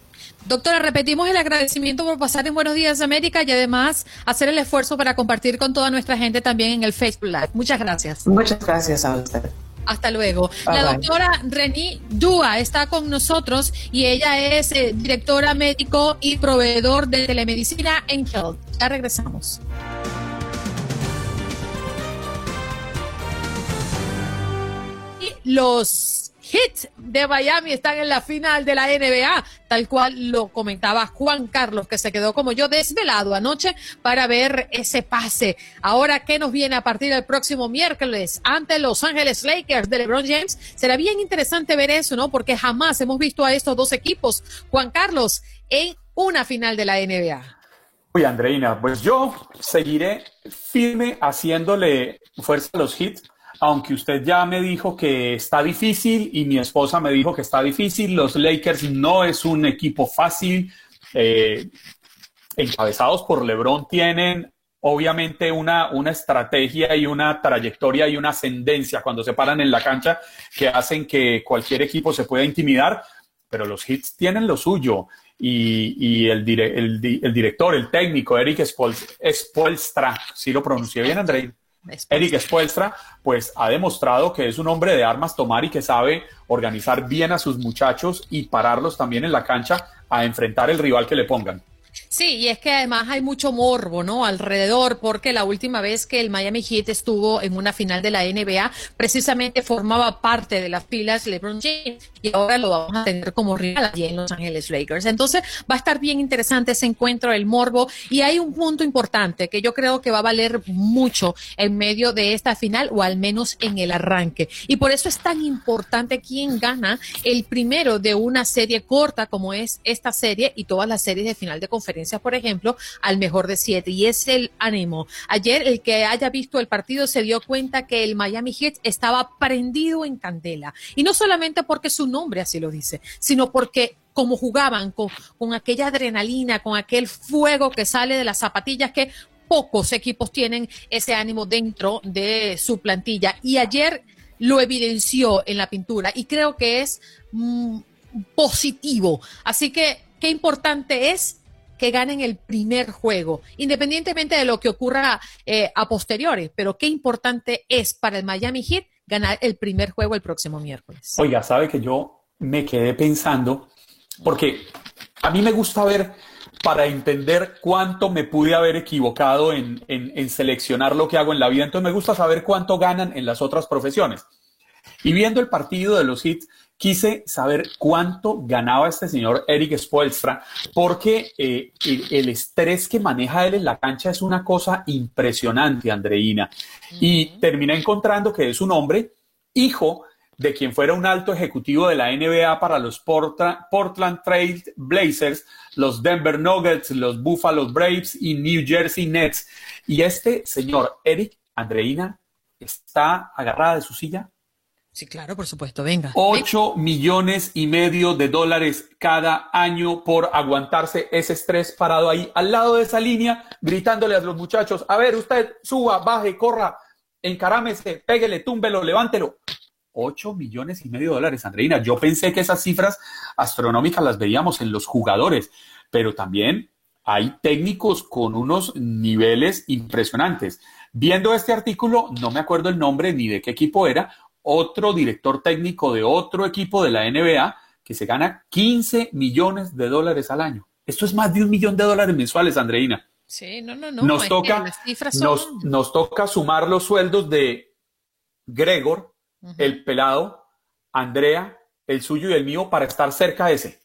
B: Doctora, repetimos el agradecimiento por pasar en Buenos Días América y además hacer el esfuerzo para compartir con toda nuestra gente también en el Facebook Live. Muchas gracias.
M: Muchas gracias a usted.
B: Hasta luego. la doctora Reni Dúa está con nosotros y ella es eh, directora médico y proveedor de telemedicina en Health. Ya regresamos. Y los Hits de Miami están en la final de la NBA, tal cual lo comentaba Juan Carlos, que se quedó como yo desvelado anoche para ver ese pase. Ahora, ¿qué nos viene a partir del próximo miércoles ante Los Ángeles Lakers de LeBron James? Será bien interesante ver eso, ¿no? Porque jamás hemos visto a estos dos equipos, Juan Carlos, en una final de la NBA.
L: Uy, Andreina, pues yo seguiré firme haciéndole fuerza a los hits aunque usted ya me dijo que está difícil y mi esposa me dijo que está difícil, los Lakers no es un equipo fácil. Eh, encabezados por LeBron tienen obviamente una, una estrategia y una trayectoria y una ascendencia cuando se paran en la cancha que hacen que cualquier equipo se pueda intimidar, pero los hits tienen lo suyo. Y, el, el, director, el técnico, Eric Spolstra, si lo pronuncié bien, Andrei, Eric Spoelstra, pues ha demostrado que es un hombre de armas tomar y que sabe organizar bien a sus muchachos y pararlos también en la cancha a enfrentar el rival que le pongan.
B: Sí, y es que además hay mucho morbo, ¿no? Alrededor, porque la última vez que el Miami Heat estuvo en una final de la NBA, precisamente formaba parte de las filas LeBron James y ahora lo vamos a tener como rival allí en Los Ángeles Lakers. Entonces va a estar bien interesante ese encuentro, el morbo, y hay un punto importante que yo creo que va a valer mucho en medio de esta final o al menos en el arranque. Y por eso es tan importante quién gana el primero de una serie corta como es esta serie y todas las series de final de conferencias, por ejemplo, al mejor de siete. Y es el ánimo. Ayer el que haya visto el partido se dio cuenta que el Miami Heat estaba prendido en candela. Y no solamente porque su nombre así lo dice, sino porque como jugaban con, aquella adrenalina, con aquel fuego que sale de las zapatillas que pocos equipos tienen ese ánimo dentro de su plantilla. Y ayer lo evidenció en la pintura y creo que es mm, positivo. Así que qué importante es que ganen el primer juego, independientemente de lo que ocurra eh, a posteriores, pero qué importante es para el Miami Heat ganar el primer juego el próximo miércoles.
L: Oiga, sabe que yo me quedé pensando, porque a mí me gusta ver para entender cuánto me pude haber equivocado en, en, seleccionar lo que hago en la vida. Entonces me gusta saber cuánto ganan en las otras profesiones. Y viendo el partido de los hits, quise saber cuánto ganaba este señor Eric Spoelstra, porque eh, el, estrés que maneja él en la cancha es una cosa impresionante, Andreina. Y terminé encontrando que es un hombre, hijo de quien fuera un alto ejecutivo de la NBA para los Portland Trail Blazers, los Denver Nuggets, los Buffalo Braves y New Jersey Nets. Y este señor, Eric Andreina, está agarrada de su silla
B: Sí, claro, por supuesto, venga.
L: 8 millones y medio de dólares cada año por aguantarse ese estrés parado ahí al lado de esa línea, gritándole a los muchachos, a ver, usted suba, baje, corra, encarámese, péguele, túmbelo, levántelo. 8 millones y medio de dólares, Andreina. Yo pensé que esas cifras astronómicas las veíamos en los jugadores, pero también hay técnicos con unos niveles impresionantes. Viendo este artículo, no me acuerdo el nombre ni de qué equipo era, otro director técnico de otro equipo de la NBA que se gana 15 millones de dólares al año. Esto es más de un millón de dólares mensuales, Andreina.
B: Sí, no, no, no.
L: Nos, toca, nos, toca sumar los sueldos de Gregor, el pelado, Andrea, el suyo y el mío para estar cerca de ese.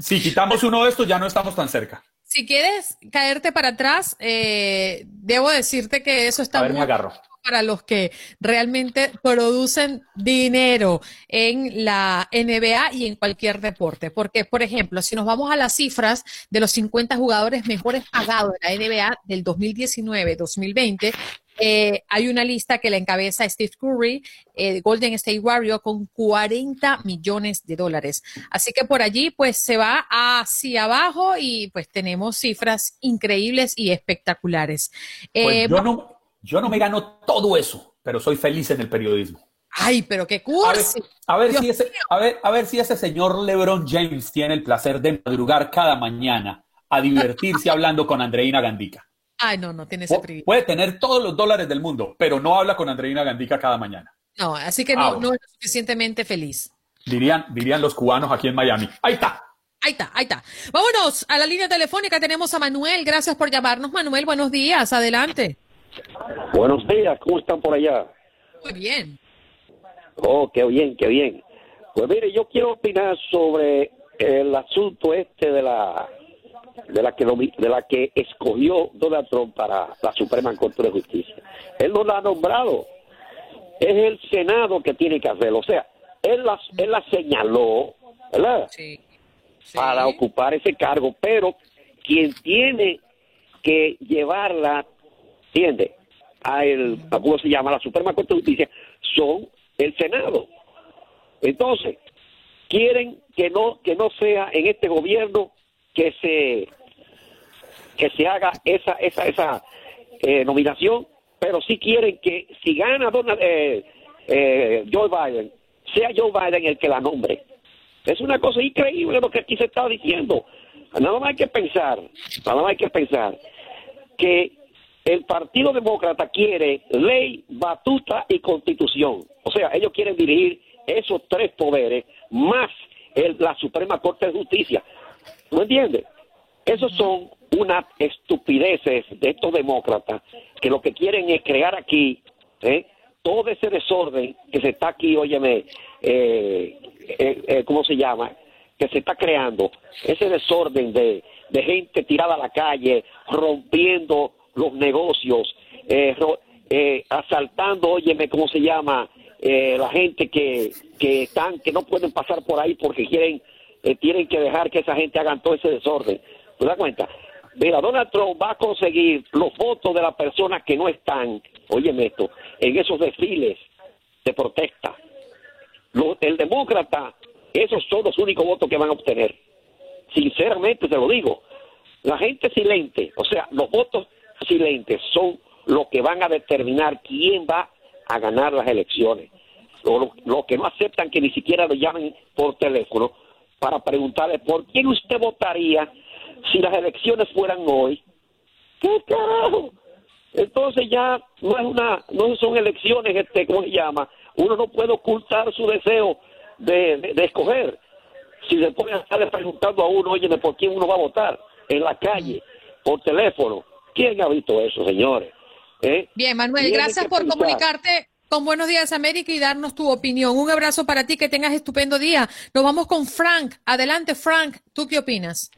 L: Si quitamos uno de estos, ya no estamos tan cerca.
B: Si quieres caerte para atrás, eh, debo decirte que eso está
L: a ver, me agarro
B: para los que realmente producen dinero en la NBA y en cualquier deporte. Porque, por ejemplo, si nos vamos a las cifras de los 50 jugadores mejores pagados de la NBA del 2019-2020, Eh, hay una lista que la encabeza Steve Curry, eh, Golden State Warrior, con 40 millones de dólares. Así que por allí, pues se va hacia abajo y pues tenemos cifras increíbles y espectaculares.
L: Pues
B: Eh,
L: yo, no, yo no me gano todo eso, pero soy feliz en el periodismo.
B: Ay, pero qué
L: A ver,
B: cursi.
L: a ver si ese, a ver, a ver si ese señor LeBron James tiene el placer de madrugar cada mañana a divertirse hablando con Andreina Gandica.
B: Ay, no, no tiene ese privilegio.
L: Puede tener todos los dólares del mundo, pero no habla con Andreina Gandica cada mañana.
B: No, así que
L: Ah,
B: no,
L: bueno.
B: no es suficientemente feliz.
L: Dirían, dirían los cubanos aquí en Miami. Ahí está.
B: Ahí está, ahí está. Vámonos a la línea telefónica. Tenemos a Manuel. Gracias por llamarnos, Manuel. Buenos días. Adelante.
N: Buenos días, ¿cómo están por allá?
B: Muy bien.
N: Oh, qué bien, qué bien. Pues mire, yo quiero opinar sobre el asunto este de la de la que de la que escogió Donald Trump para la Suprema Corte de Justicia. Él no la ha nombrado. Es el Senado que tiene que hacerlo. O sea, él la, él la señaló, ¿verdad? Para ocupar ese cargo, pero quien tiene que llevarla, ¿entiende? A el, a ¿cómo se llama? La Suprema Corte de Justicia son el Senado. Entonces, quieren que no que no sea en este gobierno que se que se haga esa esa esa eh, nominación, pero sí quieren que si gana Donald, eh, eh, Joe Biden, sea Joe Biden el que la nombre. Es una cosa increíble lo que aquí se está diciendo. Nada más hay que pensar, nada más hay que pensar que el Partido Demócrata quiere ley, batuta y constitución. O sea, ellos quieren dirigir esos tres poderes más el- la Suprema Corte de Justicia. ¿No entiendes? Esos son unas estupideces de estos demócratas que lo que quieren es crear aquí ¿eh? todo ese desorden que se está aquí, óyeme, eh, eh, eh, ¿cómo se llama? Que se está creando, ese desorden de, de gente tirada a la calle, rompiendo los negocios, eh, eh, asaltando, óyeme, ¿cómo se llama? Eh, la gente que, que están, que no pueden pasar por ahí porque quieren, eh, tienen que dejar que esa gente hagan todo ese desorden. ¿Te das cuenta? Mira, Donald Trump va a conseguir los votos de las personas que no están, óyeme esto, en esos desfiles de protesta. Los- el demócrata, esos son los únicos votos que van a obtener. Sinceramente te lo digo. La gente silente, o sea, los votos silentes son los que van a determinar quién va a ganar las elecciones. Los lo que no aceptan que ni siquiera lo llamen por teléfono para preguntarle por quién usted votaría si las elecciones fueran hoy. ¿Qué carajo? Entonces ya no es una, no son elecciones, este, ¿cómo se llama? Uno no puede ocultar su deseo de, de- escoger. Si se pone a preguntando a uno, oye, ¿por quién uno va a votar? En la calle, por teléfono. ¿Quién ha visto eso, señores? ¿Eh?
B: Bien, Manuel, gracias por
N: pensar.
B: comunicarte con Buenos Días América y darnos tu opinión. Un abrazo para ti, que tengas estupendo día. Nos vamos con Frank. Adelante, Frank. ¿Tú qué opinas?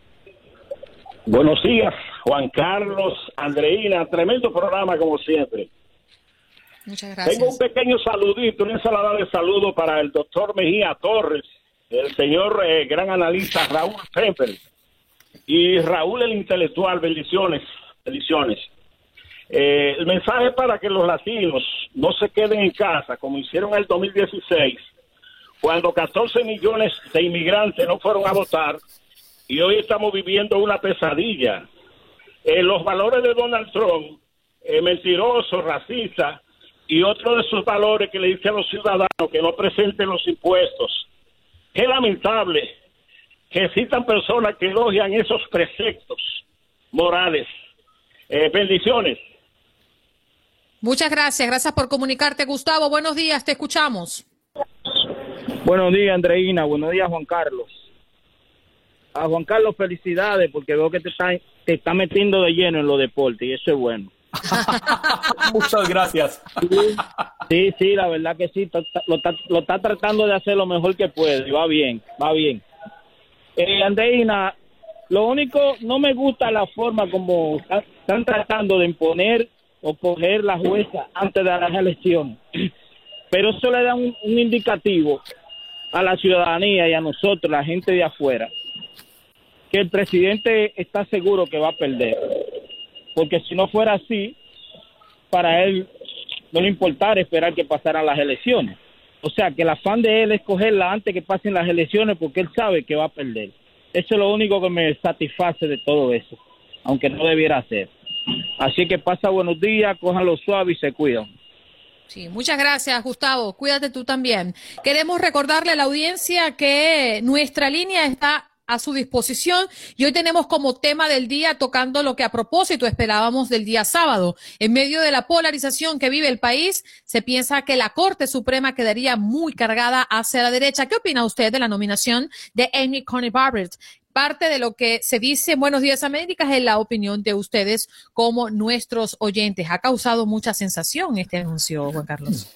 O: Buenos días, Juan Carlos, Andreina, tremendo programa como siempre.
B: Muchas gracias.
O: Tengo un pequeño saludito, una ensalada de saludo para el doctor Mejía Torres, el señor eh, gran analista Raúl Pemper y Raúl el intelectual, bendiciones, bendiciones. Eh, el mensaje para que los latinos no se queden en casa, como hicieron en el 2016, cuando 14 millones de inmigrantes no fueron a votar y hoy estamos viviendo una pesadilla. Eh, los valores de Donald Trump, eh, mentiroso, racista, y otro de sus valores que le dice a los ciudadanos que no presenten los impuestos. Qué lamentable que existan personas que elogian esos preceptos morales. Eh, bendiciones.
B: Muchas gracias. Gracias por comunicarte, Gustavo. Buenos días. Te escuchamos.
C: Buenos días, Andreina. Buenos días, Juan Carlos. A Juan Carlos, felicidades, porque veo que te está, te está metiendo de lleno en los deportes y eso es bueno.
L: Muchas gracias.
C: Sí, sí, la verdad que sí. Lo está, lo está tratando de hacer lo mejor que puede y va bien, va bien. Eh, Andreina, lo único, no me gusta la forma como está- están tratando de imponer o coger la jueza antes de las elecciones. Pero eso le da un, un indicativo a la ciudadanía y a nosotros, la gente de afuera, que el presidente está seguro que va a perder. Porque si no fuera así, para él no le importara esperar que pasaran las elecciones. O sea, que el afán de él es cogerla antes que pasen las elecciones porque él sabe que va a perder. Eso es lo único que me satisface de todo eso, aunque no debiera ser. Así que pasa buenos días, cójanlo suave y se cuidan.
B: Sí, muchas gracias, Gustavo. Cuídate tú también. Queremos recordarle a la audiencia que nuestra línea está a su disposición y hoy tenemos como tema del día tocando lo que a propósito esperábamos del día sábado. En medio de la polarización que vive el país, se piensa que la Corte Suprema quedaría muy cargada hacia la derecha. ¿Qué opina usted de la nominación de Amy Coney Barrett? parte de lo que se dice en Buenos Días Américas es la opinión de ustedes como nuestros oyentes. Ha causado mucha sensación este anuncio, Juan Carlos.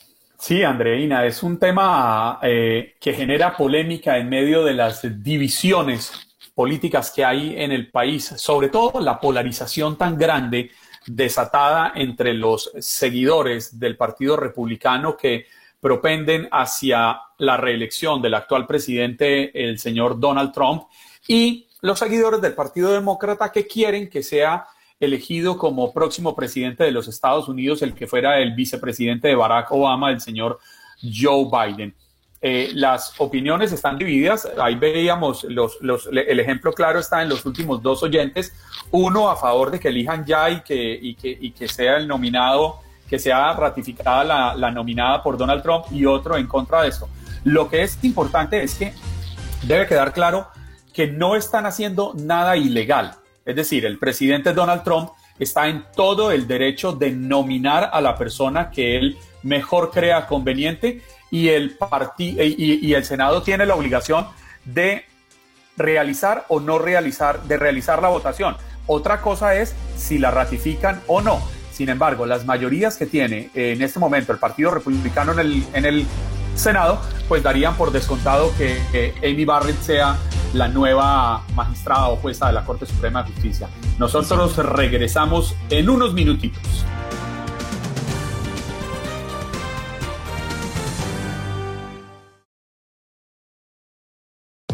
L: Sí, Andreina, es un tema eh, que genera polémica en medio de las divisiones políticas que hay en el país, sobre todo la polarización tan grande desatada entre los seguidores del Partido Republicano que propenden hacia la reelección del actual presidente, el señor Donald Trump, y los seguidores del Partido Demócrata que quieren que sea elegido como próximo presidente de los Estados Unidos el que fuera el vicepresidente de Barack Obama, el señor Joe Biden. Eh, las opiniones están divididas. Ahí veíamos los, el ejemplo claro está en los últimos dos oyentes. Uno a favor de que elijan ya y que, y que, y que sea el nominado, que sea ratificada la, la nominada por Donald Trump y otro en contra de esto. Lo que es importante es que debe quedar claro que no están haciendo nada ilegal. Es decir, el presidente Donald Trump está en todo el derecho de nominar a la persona que él mejor crea conveniente y el, y, y el Senado tiene la obligación de realizar o no realizar, de realizar la votación. Otra cosa es si la ratifican o no. Sin embargo, las mayorías que tiene en este momento el Partido Republicano en el, en el Senado, pues darían por descontado que Amy Barrett sea la nueva magistrada o de la Corte Suprema de Justicia. Nosotros regresamos en unos minutitos.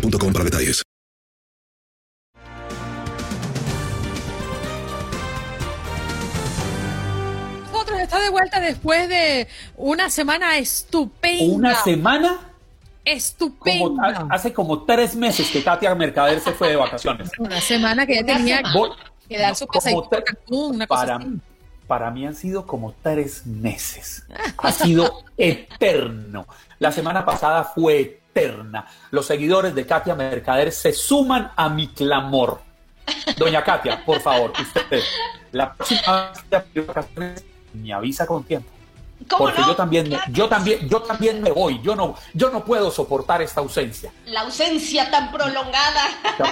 J: boostmobile para detalles.
B: Nosotros está de vuelta después de una semana estupenda.
L: ¿Una semana?
B: Estupenda.
L: hace como tres meses que Katia Mercader se fue de vacaciones.
B: Una semana que ya tenía que dar su una
L: para, para mí han sido como tres meses. Ha sido eterno. La semana pasada fue los seguidores de Katia Mercader se suman a mi clamor. Doña Katia, por favor, usted, la próxima vez me avisa con tiempo. Porque yo también, yo también, yo también me voy. Yo no, yo no puedo soportar esta ausencia.
P: La ausencia tan prolongada.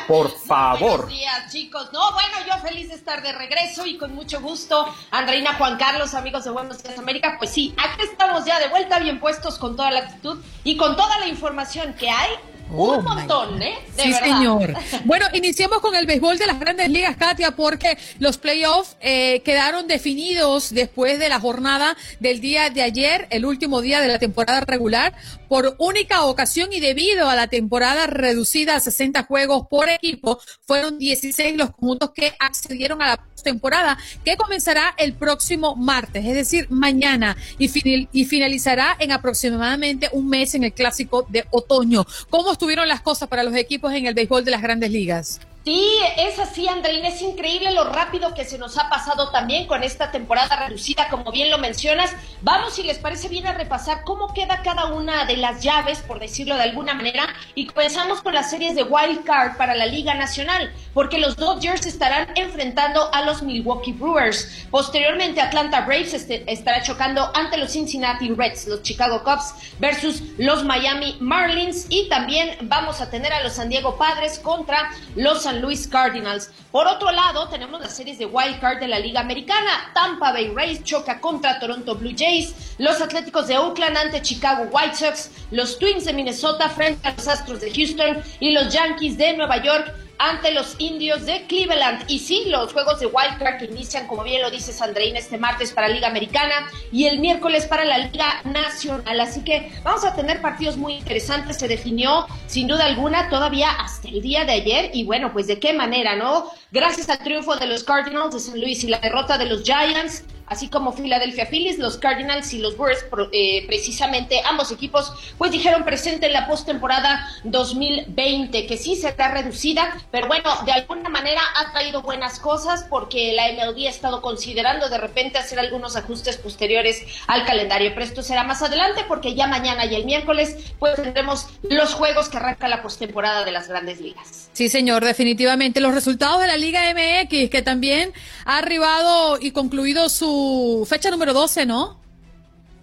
L: Por favor.
P: Buenos días, chicos. No, bueno, yo feliz de estar de regreso y con mucho gusto. Andreina, Juan Carlos, amigos de Buenos Días América. Pues sí, aquí estamos ya de vuelta, bien puestos con toda la actitud y con toda la información que hay un oh montón, ¿eh?
B: sí, señor. Bueno, iniciemos con el béisbol de las grandes ligas, Katia, porque los playoffs eh, quedaron definidos después de la jornada del día de ayer, el último día de la temporada regular, por única ocasión y debido a la temporada reducida a 60 juegos por equipo, fueron 16 los puntos que accedieron a la temporada que comenzará el próximo martes, es decir, mañana, y, y finalizará en aproximadamente un mes en el clásico de otoño. ¿Cómo estuvieron las cosas para los equipos en el béisbol de las grandes ligas?
P: Sí, es así, Andreina, es increíble lo rápido que se nos ha pasado también con esta temporada reducida, como bien lo mencionas. Vamos, si les parece bien, a repasar cómo queda cada una de las llaves, por decirlo de alguna manera, y comenzamos con las series de Wild Card para la Liga Nacional, porque los Dodgers estarán enfrentando a los Milwaukee Brewers. Posteriormente, Atlanta Braves este, estará chocando ante los Cincinnati Reds, los Chicago Cubs versus los Miami Marlins, y también vamos a tener a los San Diego Padres contra los San San Luis Cardinals. Por otro lado, tenemos las series de Wild Card de la Liga Americana. Tampa Bay Rays choca contra Toronto Blue Jays, los Atléticos de Oakland ante Chicago White Sox, los Twins de Minnesota frente a los Astros de Houston y los Yankees de Nueva York ante los indios de Cleveland. Y sí, los juegos de Wild Card que inician, como bien lo dice Sandreina, este martes para Liga Americana y el miércoles para la Liga Nacional. Así que vamos a tener partidos muy interesantes. Se definió, sin duda alguna, todavía hasta el día de ayer. Y bueno, pues de qué manera, ¿no? Gracias al triunfo de los Cardinals de San Luis y la derrota de los Giants, así como Philadelphia Phillies, los Cardinals y los Birds, eh, precisamente ambos equipos, pues dijeron presente en la postemporada 2020, que sí se está reducida, pero bueno, de alguna manera ha traído buenas cosas porque la MLB ha estado considerando de repente hacer algunos ajustes posteriores al calendario, pero esto será más adelante porque ya mañana y el miércoles pues tendremos los juegos que arranca la postemporada de las grandes ligas.
A: Sí, señor, definitivamente los resultados de la Liga MX, que también ha arribado y concluido su fecha número 12, ¿no?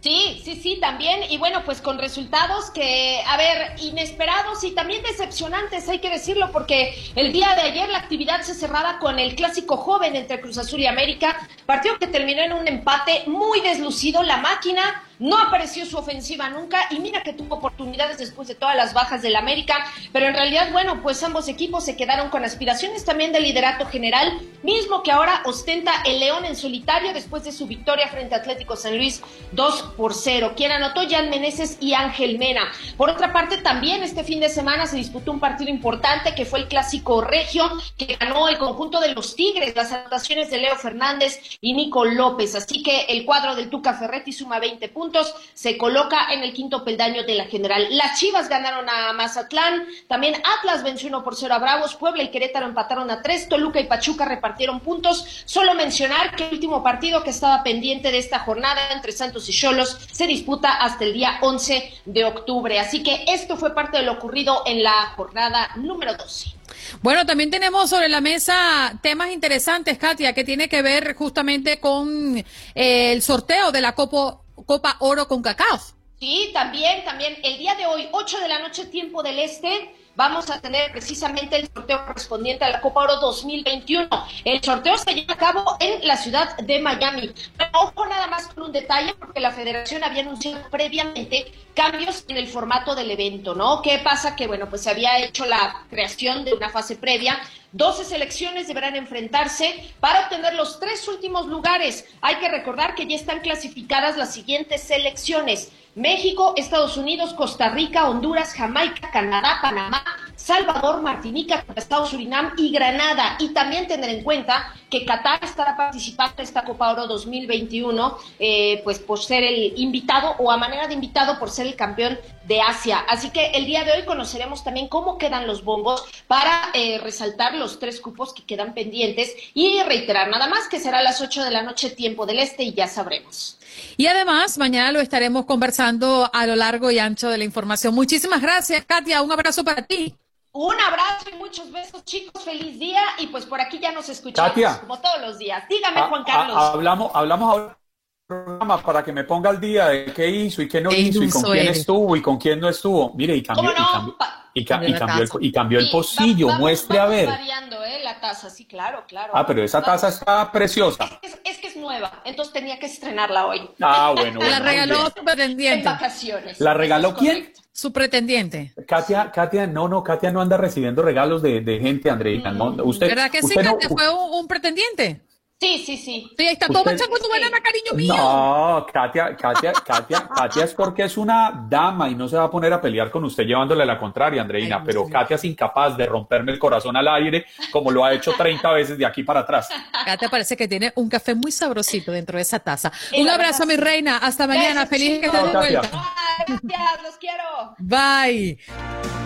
P: Sí, sí, sí, también. Y bueno, pues con resultados que, a ver, inesperados y también decepcionantes, hay que decirlo, porque el día de ayer la actividad se cerraba con el clásico joven entre Cruz Azul y América, partido que terminó en un empate muy deslucido. La máquina no apareció su ofensiva nunca y mira que tuvo oportunidades después de todas las bajas del América, pero en realidad, bueno, pues ambos equipos se quedaron con aspiraciones también de liderato general, mismo que ahora ostenta el León en solitario después de su victoria frente a Atlético San Luis 2 por 0. Quien anotó Jan Meneses y Ángel Mena. Por otra parte, también este fin de semana se disputó un partido importante que fue el clásico regio que ganó el conjunto de los Tigres, las anotaciones de Leo Fernández y Nico López. Así que el cuadro del Tuca Ferretti suma 20 puntos se coloca en el quinto peldaño de la general. Las Chivas ganaron a Mazatlán, también Atlas venció 1 por 0 a Bravos, Puebla y Querétaro empataron a 3, Toluca y Pachuca repartieron puntos. Solo mencionar que el último partido que estaba pendiente de esta jornada entre Santos y Cholos se disputa hasta el día 11 de octubre. Así que esto fue parte de lo ocurrido en la jornada número 12.
A: Bueno, también tenemos sobre la mesa temas interesantes, Katia, que tiene que ver justamente con eh, el sorteo de la Copa Copa Oro con Cacao.
P: Sí, también, también. El día de hoy, 8 de la noche, tiempo del este, vamos a tener precisamente el sorteo correspondiente a la Copa Oro 2021. El sorteo se lleva a cabo en la ciudad de Miami. Pero ojo nada más con un detalle, porque la federación había anunciado previamente cambios en el formato del evento, ¿no? ¿Qué pasa? Que, bueno, pues se había hecho la creación de una fase previa 12 selecciones deberán enfrentarse para obtener los tres últimos lugares. Hay que recordar que ya están clasificadas las siguientes selecciones. México, Estados Unidos, Costa Rica, Honduras, Jamaica, Canadá, Panamá, Salvador, Martinica, Estado Surinam y Granada. Y también tener en cuenta que Qatar estará participando en esta Copa Oro 2021, eh, pues por ser el invitado o a manera de invitado por ser el campeón de Asia. Así que el día de hoy conoceremos también cómo quedan los bombos para eh, resaltar los tres cupos que quedan pendientes y reiterar nada más que será a las 8 de la noche tiempo del este y ya sabremos.
A: Y además, mañana lo estaremos conversando a lo largo y ancho de la información. Muchísimas gracias, Katia. Un abrazo para ti.
P: Un abrazo y muchos besos, chicos. Feliz día. Y pues por aquí ya nos escuchamos como todos los días. Dígame, ah, Juan Carlos.
L: Ah, hablamos, hablamos ahora programa para que me ponga al día de qué hizo y qué no hizo y con quién estuvo y con quién no estuvo. Mire, y cambió, y cambió, y, cambió, el, pocillo. Muestre a ver.
P: variando, ¿eh? La taza, sí, claro, claro.
L: Ah, pero esa taza está preciosa.
P: Es, que es nueva, entonces tenía que estrenarla hoy.
L: Ah, bueno.
A: la regaló su pretendiente. En
P: vacaciones.
L: ¿La regaló quién?
A: Su pretendiente.
L: Katia, Katia, no, no, Katia no anda recibiendo regalos de, de gente, Andreina. Mm. usted,
A: ¿Verdad que sí, Katia fue un pretendiente?
P: Sí, sí, sí.
A: Sí, está todo manchando su banana, cariño mío.
L: No, Katia, Katia, Katia, Katia es porque es una dama y no se va a poner a pelear con usted llevándole la contraria, Andreina. pero Katia es incapaz de romperme el corazón al aire como lo ha hecho 30 veces de aquí para atrás.
A: Katia parece que tiene un café muy sabrosito dentro de esa taza. Un abrazo, mi reina. Hasta mañana. Feliz que estés de vuelta.
P: Bye, gracias, los quiero.
A: Bye.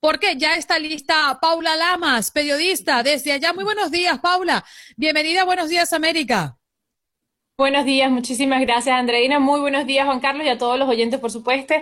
A: Porque ya está lista Paula Lamas, periodista desde allá. Muy buenos días, Paula. Bienvenida, buenos días, América.
Q: Buenos días, muchísimas gracias Andreina. Muy buenos días Juan Carlos y a todos los oyentes, por supuesto.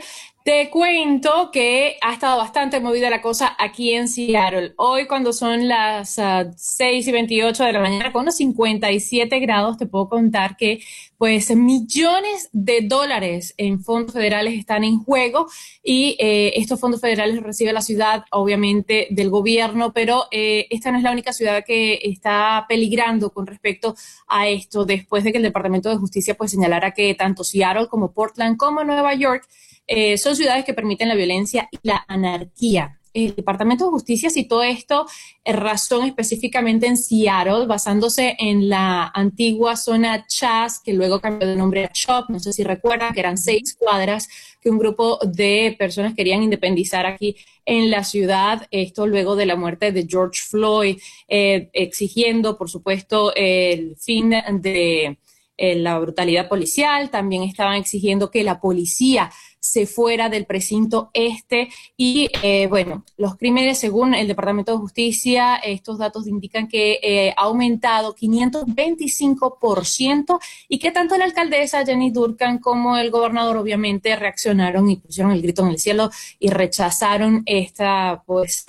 Q: Te cuento que ha estado bastante movida la cosa aquí en Seattle. Hoy cuando son las uh, 6 y 28 de la mañana con unos 57 grados, te puedo contar que pues millones de dólares en fondos federales están en juego y eh, estos fondos federales los recibe la ciudad, obviamente, del gobierno, pero eh, esta no es la única ciudad que está peligrando con respecto a esto después de que el Departamento de Justicia pues señalara que tanto Seattle como Portland como Nueva York eh, son ciudades que permiten la violencia y la anarquía. El Departamento de Justicia citó esto razón específicamente en Seattle, basándose en la antigua zona Chas, que luego cambió de nombre a Chop, no sé si recuerdan, que eran seis cuadras que un grupo de personas querían independizar aquí en la ciudad, esto luego de la muerte de George Floyd, eh, exigiendo, por supuesto, el fin de eh, la brutalidad policial, también estaban exigiendo que la policía se fuera del precinto este. Y eh, bueno, los crímenes según el Departamento de Justicia, estos datos indican que eh, ha aumentado 525% y que tanto la alcaldesa Jenny Durkan como el gobernador obviamente reaccionaron y pusieron el grito en el cielo y rechazaron esta pues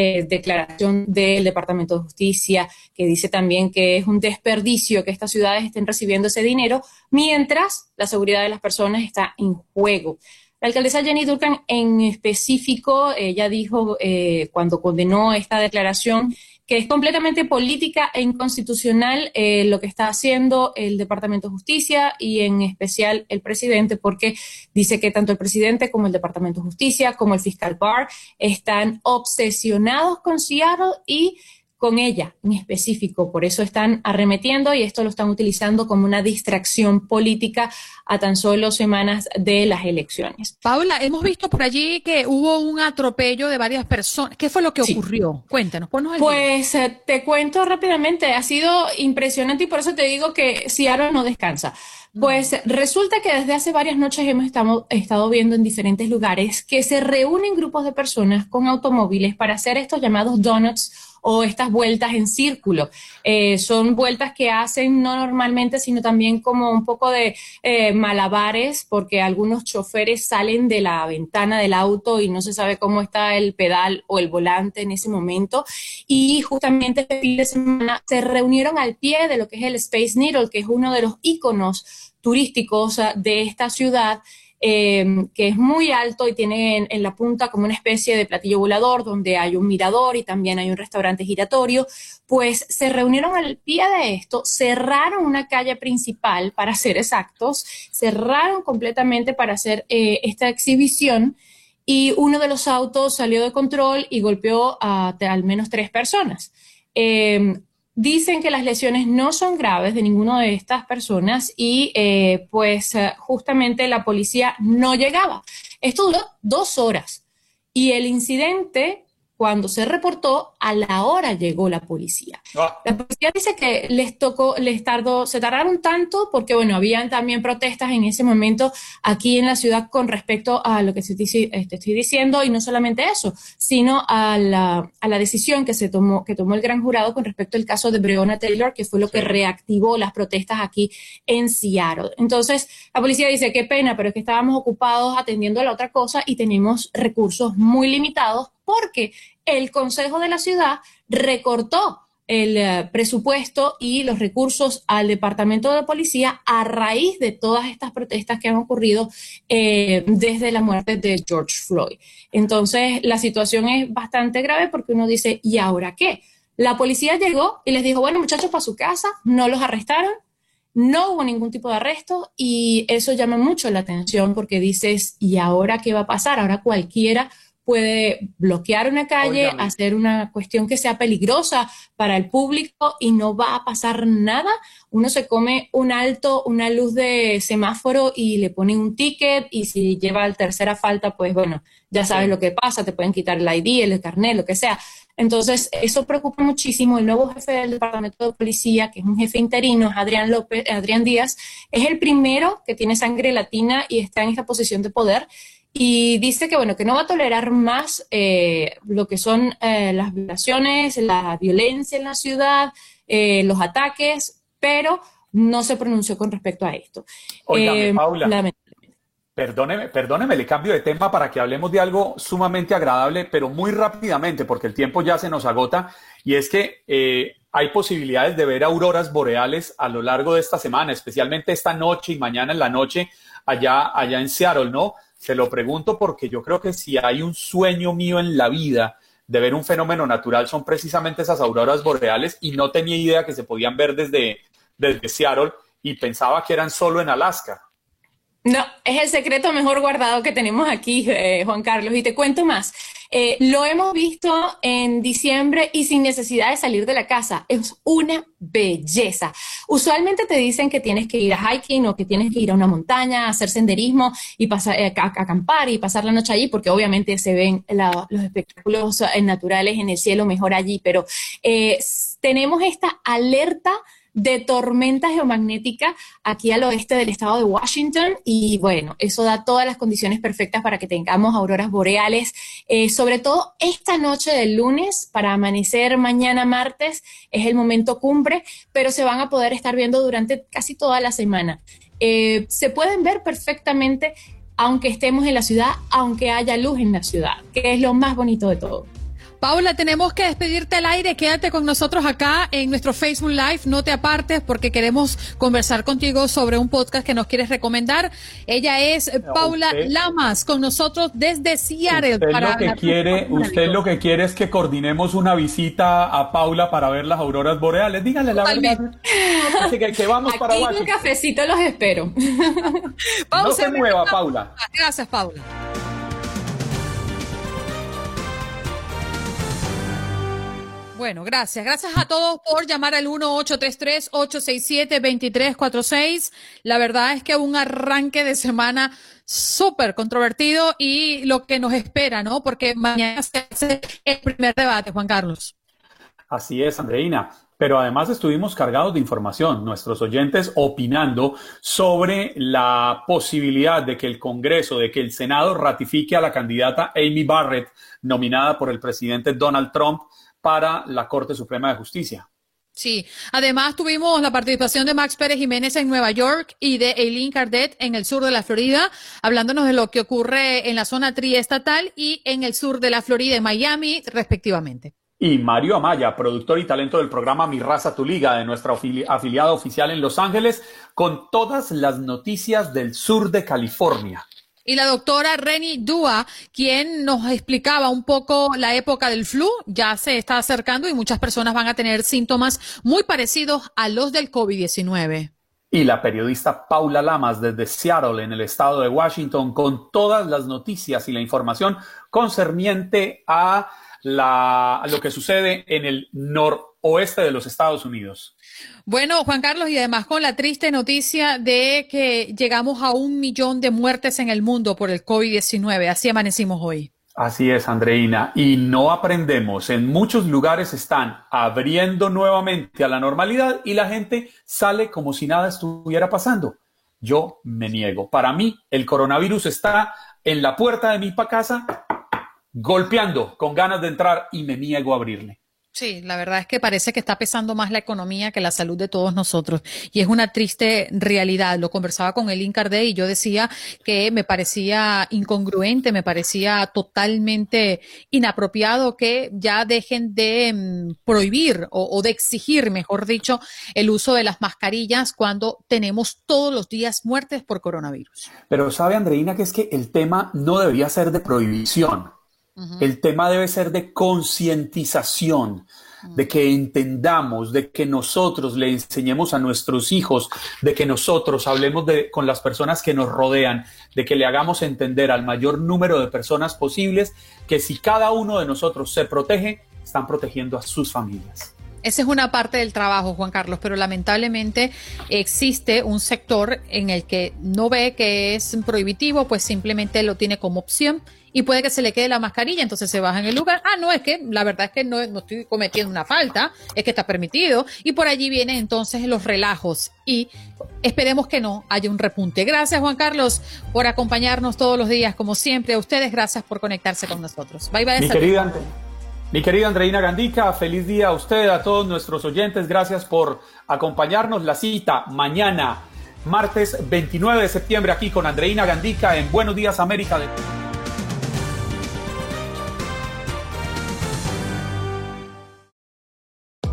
Q: eh, declaración del Departamento de Justicia, que dice también que es un desperdicio que estas ciudades estén recibiendo ese dinero, mientras la seguridad de las personas está en juego. La alcaldesa Jenny Durkan en específico, ella dijo eh, cuando condenó esta declaración que es completamente política e inconstitucional eh, lo que está haciendo el Departamento de Justicia y en especial el presidente, porque dice que tanto el presidente como el Departamento de Justicia, como el fiscal Barr, están obsesionados con Seattle y con ella en específico. Por eso están arremetiendo y esto lo están utilizando como una distracción política a tan solo semanas de las elecciones.
A: Paula, hemos visto por allí que hubo un atropello de varias personas. ¿Qué fue lo que ocurrió? Cuéntanos, ponnos el
Q: Pues eh, te cuento rápidamente. Ha sido impresionante y por eso te digo que Seattle no descansa. Pues resulta que desde hace varias noches hemos estado, viendo en diferentes lugares que se reúnen grupos de personas con automóviles para hacer estos llamados donuts o estas vueltas en círculo. Eh, son vueltas que hacen no normalmente, sino también como un poco de eh, malabares, porque algunos choferes salen de la ventana del auto y no se sabe cómo está el pedal o el volante en ese momento. Y justamente este fin de semana se reunieron al pie de lo que es el Space Needle, que es uno de los íconos turísticos de esta ciudad Em, que es muy alto y tiene en, la punta como una especie de platillo volador donde hay un mirador y también hay un restaurante giratorio, pues se reunieron al pie de esto, cerraron una calle principal para ser exactos, cerraron completamente para hacer eh, esta exhibición y uno de los autos salió de control y golpeó a, al menos tres personas. Em, Dicen que las lesiones no son graves de ninguna de estas personas y eh, pues eh, justamente la policía no llegaba. Esto duró dos horas y el incidente cuando se reportó, a la hora llegó la policía. Ah. La policía dice que les tocó, les tardó, se tardaron tanto porque, bueno, habían también protestas en ese momento aquí en la ciudad con respecto a lo que te estoy diciendo y no solamente eso, sino a la, a la decisión que se tomó, que tomó el gran jurado con respecto al caso de Breonna Taylor, que fue lo que reactivó las protestas aquí en Seattle. Entonces, la policía dice, qué pena, pero es que estábamos ocupados atendiendo a la otra cosa y tenemos recursos muy limitados porque el Consejo de la Ciudad recortó el eh, presupuesto y los recursos al Departamento de Policía a raíz de todas estas protestas que han ocurrido eh, desde la muerte de George Floyd. Entonces, la situación es bastante grave porque uno dice, ¿y ahora qué? La policía llegó y les dijo, bueno, muchachos, para su casa, no los arrestaron, no hubo ningún tipo de arresto y eso llama mucho la atención porque dices, ¿y ahora qué va a pasar? Ahora cualquiera puede bloquear una calle, hacer una cuestión que sea peligrosa para el público y no va a pasar nada. Uno se come un alto, una luz de semáforo y le pone un ticket y si lleva la tercera falta, pues bueno, ya sabes lo que pasa, te pueden quitar el ID, el carnet, lo que sea. Entonces, eso preocupa muchísimo. El nuevo jefe del Departamento de Policía, que es un jefe interino, es Adrián López, Adrián Díaz, es el primero que tiene sangre latina y está en esta posición de poder y dice que bueno que no va a tolerar más eh, lo que son eh, las violaciones, la violencia en la ciudad, eh, los ataques, pero no se pronunció con respecto a esto.
L: Oye, Paula. Perdóneme, perdóneme, le cambio de tema para que hablemos de algo sumamente agradable, pero muy rápidamente, porque el tiempo ya se nos agota, y es que eh, hay posibilidades de ver auroras boreales a lo largo de esta semana, especialmente esta noche y mañana en la noche allá, allá en Seattle, ¿no? Se lo pregunto porque yo creo que si hay un sueño mío en la vida de ver un fenómeno natural son precisamente esas auroras boreales y no tenía idea que se podían ver desde, desde Seattle y pensaba que eran solo en Alaska.
Q: No, es el secreto mejor guardado que tenemos aquí, eh, Juan Carlos. Y te cuento más. Eh, lo hemos visto en diciembre y sin necesidad de salir de la casa. Es una belleza. Usualmente te dicen que tienes que ir a hiking o que tienes que ir a una montaña, hacer senderismo y pasar, eh, acampar y pasar la noche allí, porque obviamente se ven los espectáculos naturales en el cielo mejor allí. Pero tenemos esta alerta de tormenta geomagnética aquí al oeste del estado de Washington y bueno, eso da todas las condiciones perfectas para que tengamos auroras boreales, eh, sobre todo esta noche del lunes para amanecer mañana martes es el momento cumbre, pero se van a poder estar viendo durante casi toda la semana. Eh, se pueden ver perfectamente aunque estemos en la ciudad, aunque haya luz en la ciudad, que es lo más bonito de todo.
B: Paula, tenemos que despedirte al aire. Quédate con nosotros acá en nuestro Facebook Live. No te apartes porque queremos conversar contigo sobre un podcast que nos quieres recomendar. Ella es eh, Paula Lamas con nosotros desde Seattle.
L: Usted, lo que quiere, usted lo que quiere es que coordinemos una visita a Paula para ver las auroras boreales. Díganle la verdad.
Q: Así que, vamos para Washington. un cafecito los espero.
L: no se mueva, Paula.
B: Gracias, Paula. Bueno, gracias. Gracias a todos por llamar al 1-833-867-2346. La verdad es que un arranque de semana súper controvertido y lo que nos espera, ¿no? Porque mañana se hace el primer debate, Juan Carlos.
L: Así es, Andreina. Pero además estuvimos cargados de información, nuestros oyentes opinando sobre la posibilidad de que el Congreso, de que el Senado ratifique a la candidata Amy Barrett, nominada por el presidente Donald Trump para la Corte Suprema de Justicia.
B: Sí, además tuvimos la participación de Max Pérez Jiménez en Nueva York y de Eileen Cardet en el sur de la Florida, hablándonos de lo que ocurre en la zona triestatal y en el sur de la Florida, en Miami, respectivamente.
L: Y Mario Amaya, productor y talento del programa Mi Raza Tu Liga, de nuestra afiliada oficial en Los Ángeles, con todas las noticias del sur de California
B: y la doctora Reni Dua, quien nos explicaba un poco la época del flu. Ya se está acercando y muchas personas van a tener síntomas muy parecidos a los del COVID-19.
L: Y la periodista Paula Lamas desde Seattle, en el estado de Washington, con todas las noticias y la información concerniente a, la, a lo que sucede en el noroeste de los Estados Unidos.
B: Bueno, Juan Carlos, y además con la triste noticia de que llegamos a un millón de muertes en el mundo por el COVID-19. Así amanecimos hoy.
L: Así es, Andreina. Y no aprendemos. En muchos lugares están abriendo nuevamente a la normalidad y la gente sale como si nada estuviera pasando. Yo me niego. Para mí, el coronavirus está en la puerta de mi casa golpeando con ganas de entrar y me niego a abrirle.
B: Sí, la verdad es que parece que está pesando más la economía que la salud de todos nosotros. Y es una triste realidad. Lo conversaba con el Incardé y yo decía que me parecía incongruente, me parecía totalmente inapropiado que ya dejen de mm, prohibir o, o de exigir, mejor dicho, el uso de las mascarillas cuando tenemos todos los días muertes por coronavirus.
L: Pero sabe, Andreina, que es que el tema no debería ser de prohibición el tema debe ser de concientización, de que entendamos, de que nosotros le enseñemos a nuestros hijos, de que nosotros hablemos con las personas que nos rodean, de que le hagamos entender al mayor número de personas posibles que si cada uno de nosotros se protege, están protegiendo a sus familias.
B: Esa es una parte del trabajo, Juan Carlos, pero lamentablemente existe un sector en el que no ve que es prohibitivo, pues simplemente lo tiene como opción y puede que se le quede la mascarilla, entonces se baja en el lugar. Ah, no, es que la verdad es que no, no estoy cometiendo una falta, es que está permitido. Y por allí vienen entonces los relajos y esperemos que no haya un repunte. Gracias, Juan Carlos, por acompañarnos todos los días, como siempre. A ustedes, gracias por conectarse con nosotros. Bye, bye.
L: Mi querida, mi querida Andreina Gandica, feliz día a usted, a todos nuestros oyentes. Gracias por acompañarnos. La cita mañana martes 29 de septiembre aquí con Andreina Gandica en Buenos Días América.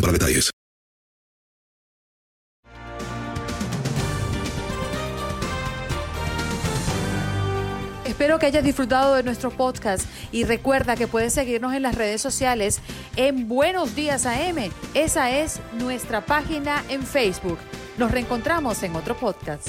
J: para detalles.
B: Espero que hayas disfrutado de nuestro podcast y recuerda que puedes seguirnos en las redes sociales en Buenos Días AM. Esa es nuestra página en Facebook. Nos reencontramos en otro podcast.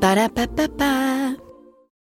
R: Ba-da-ba-ba-ba.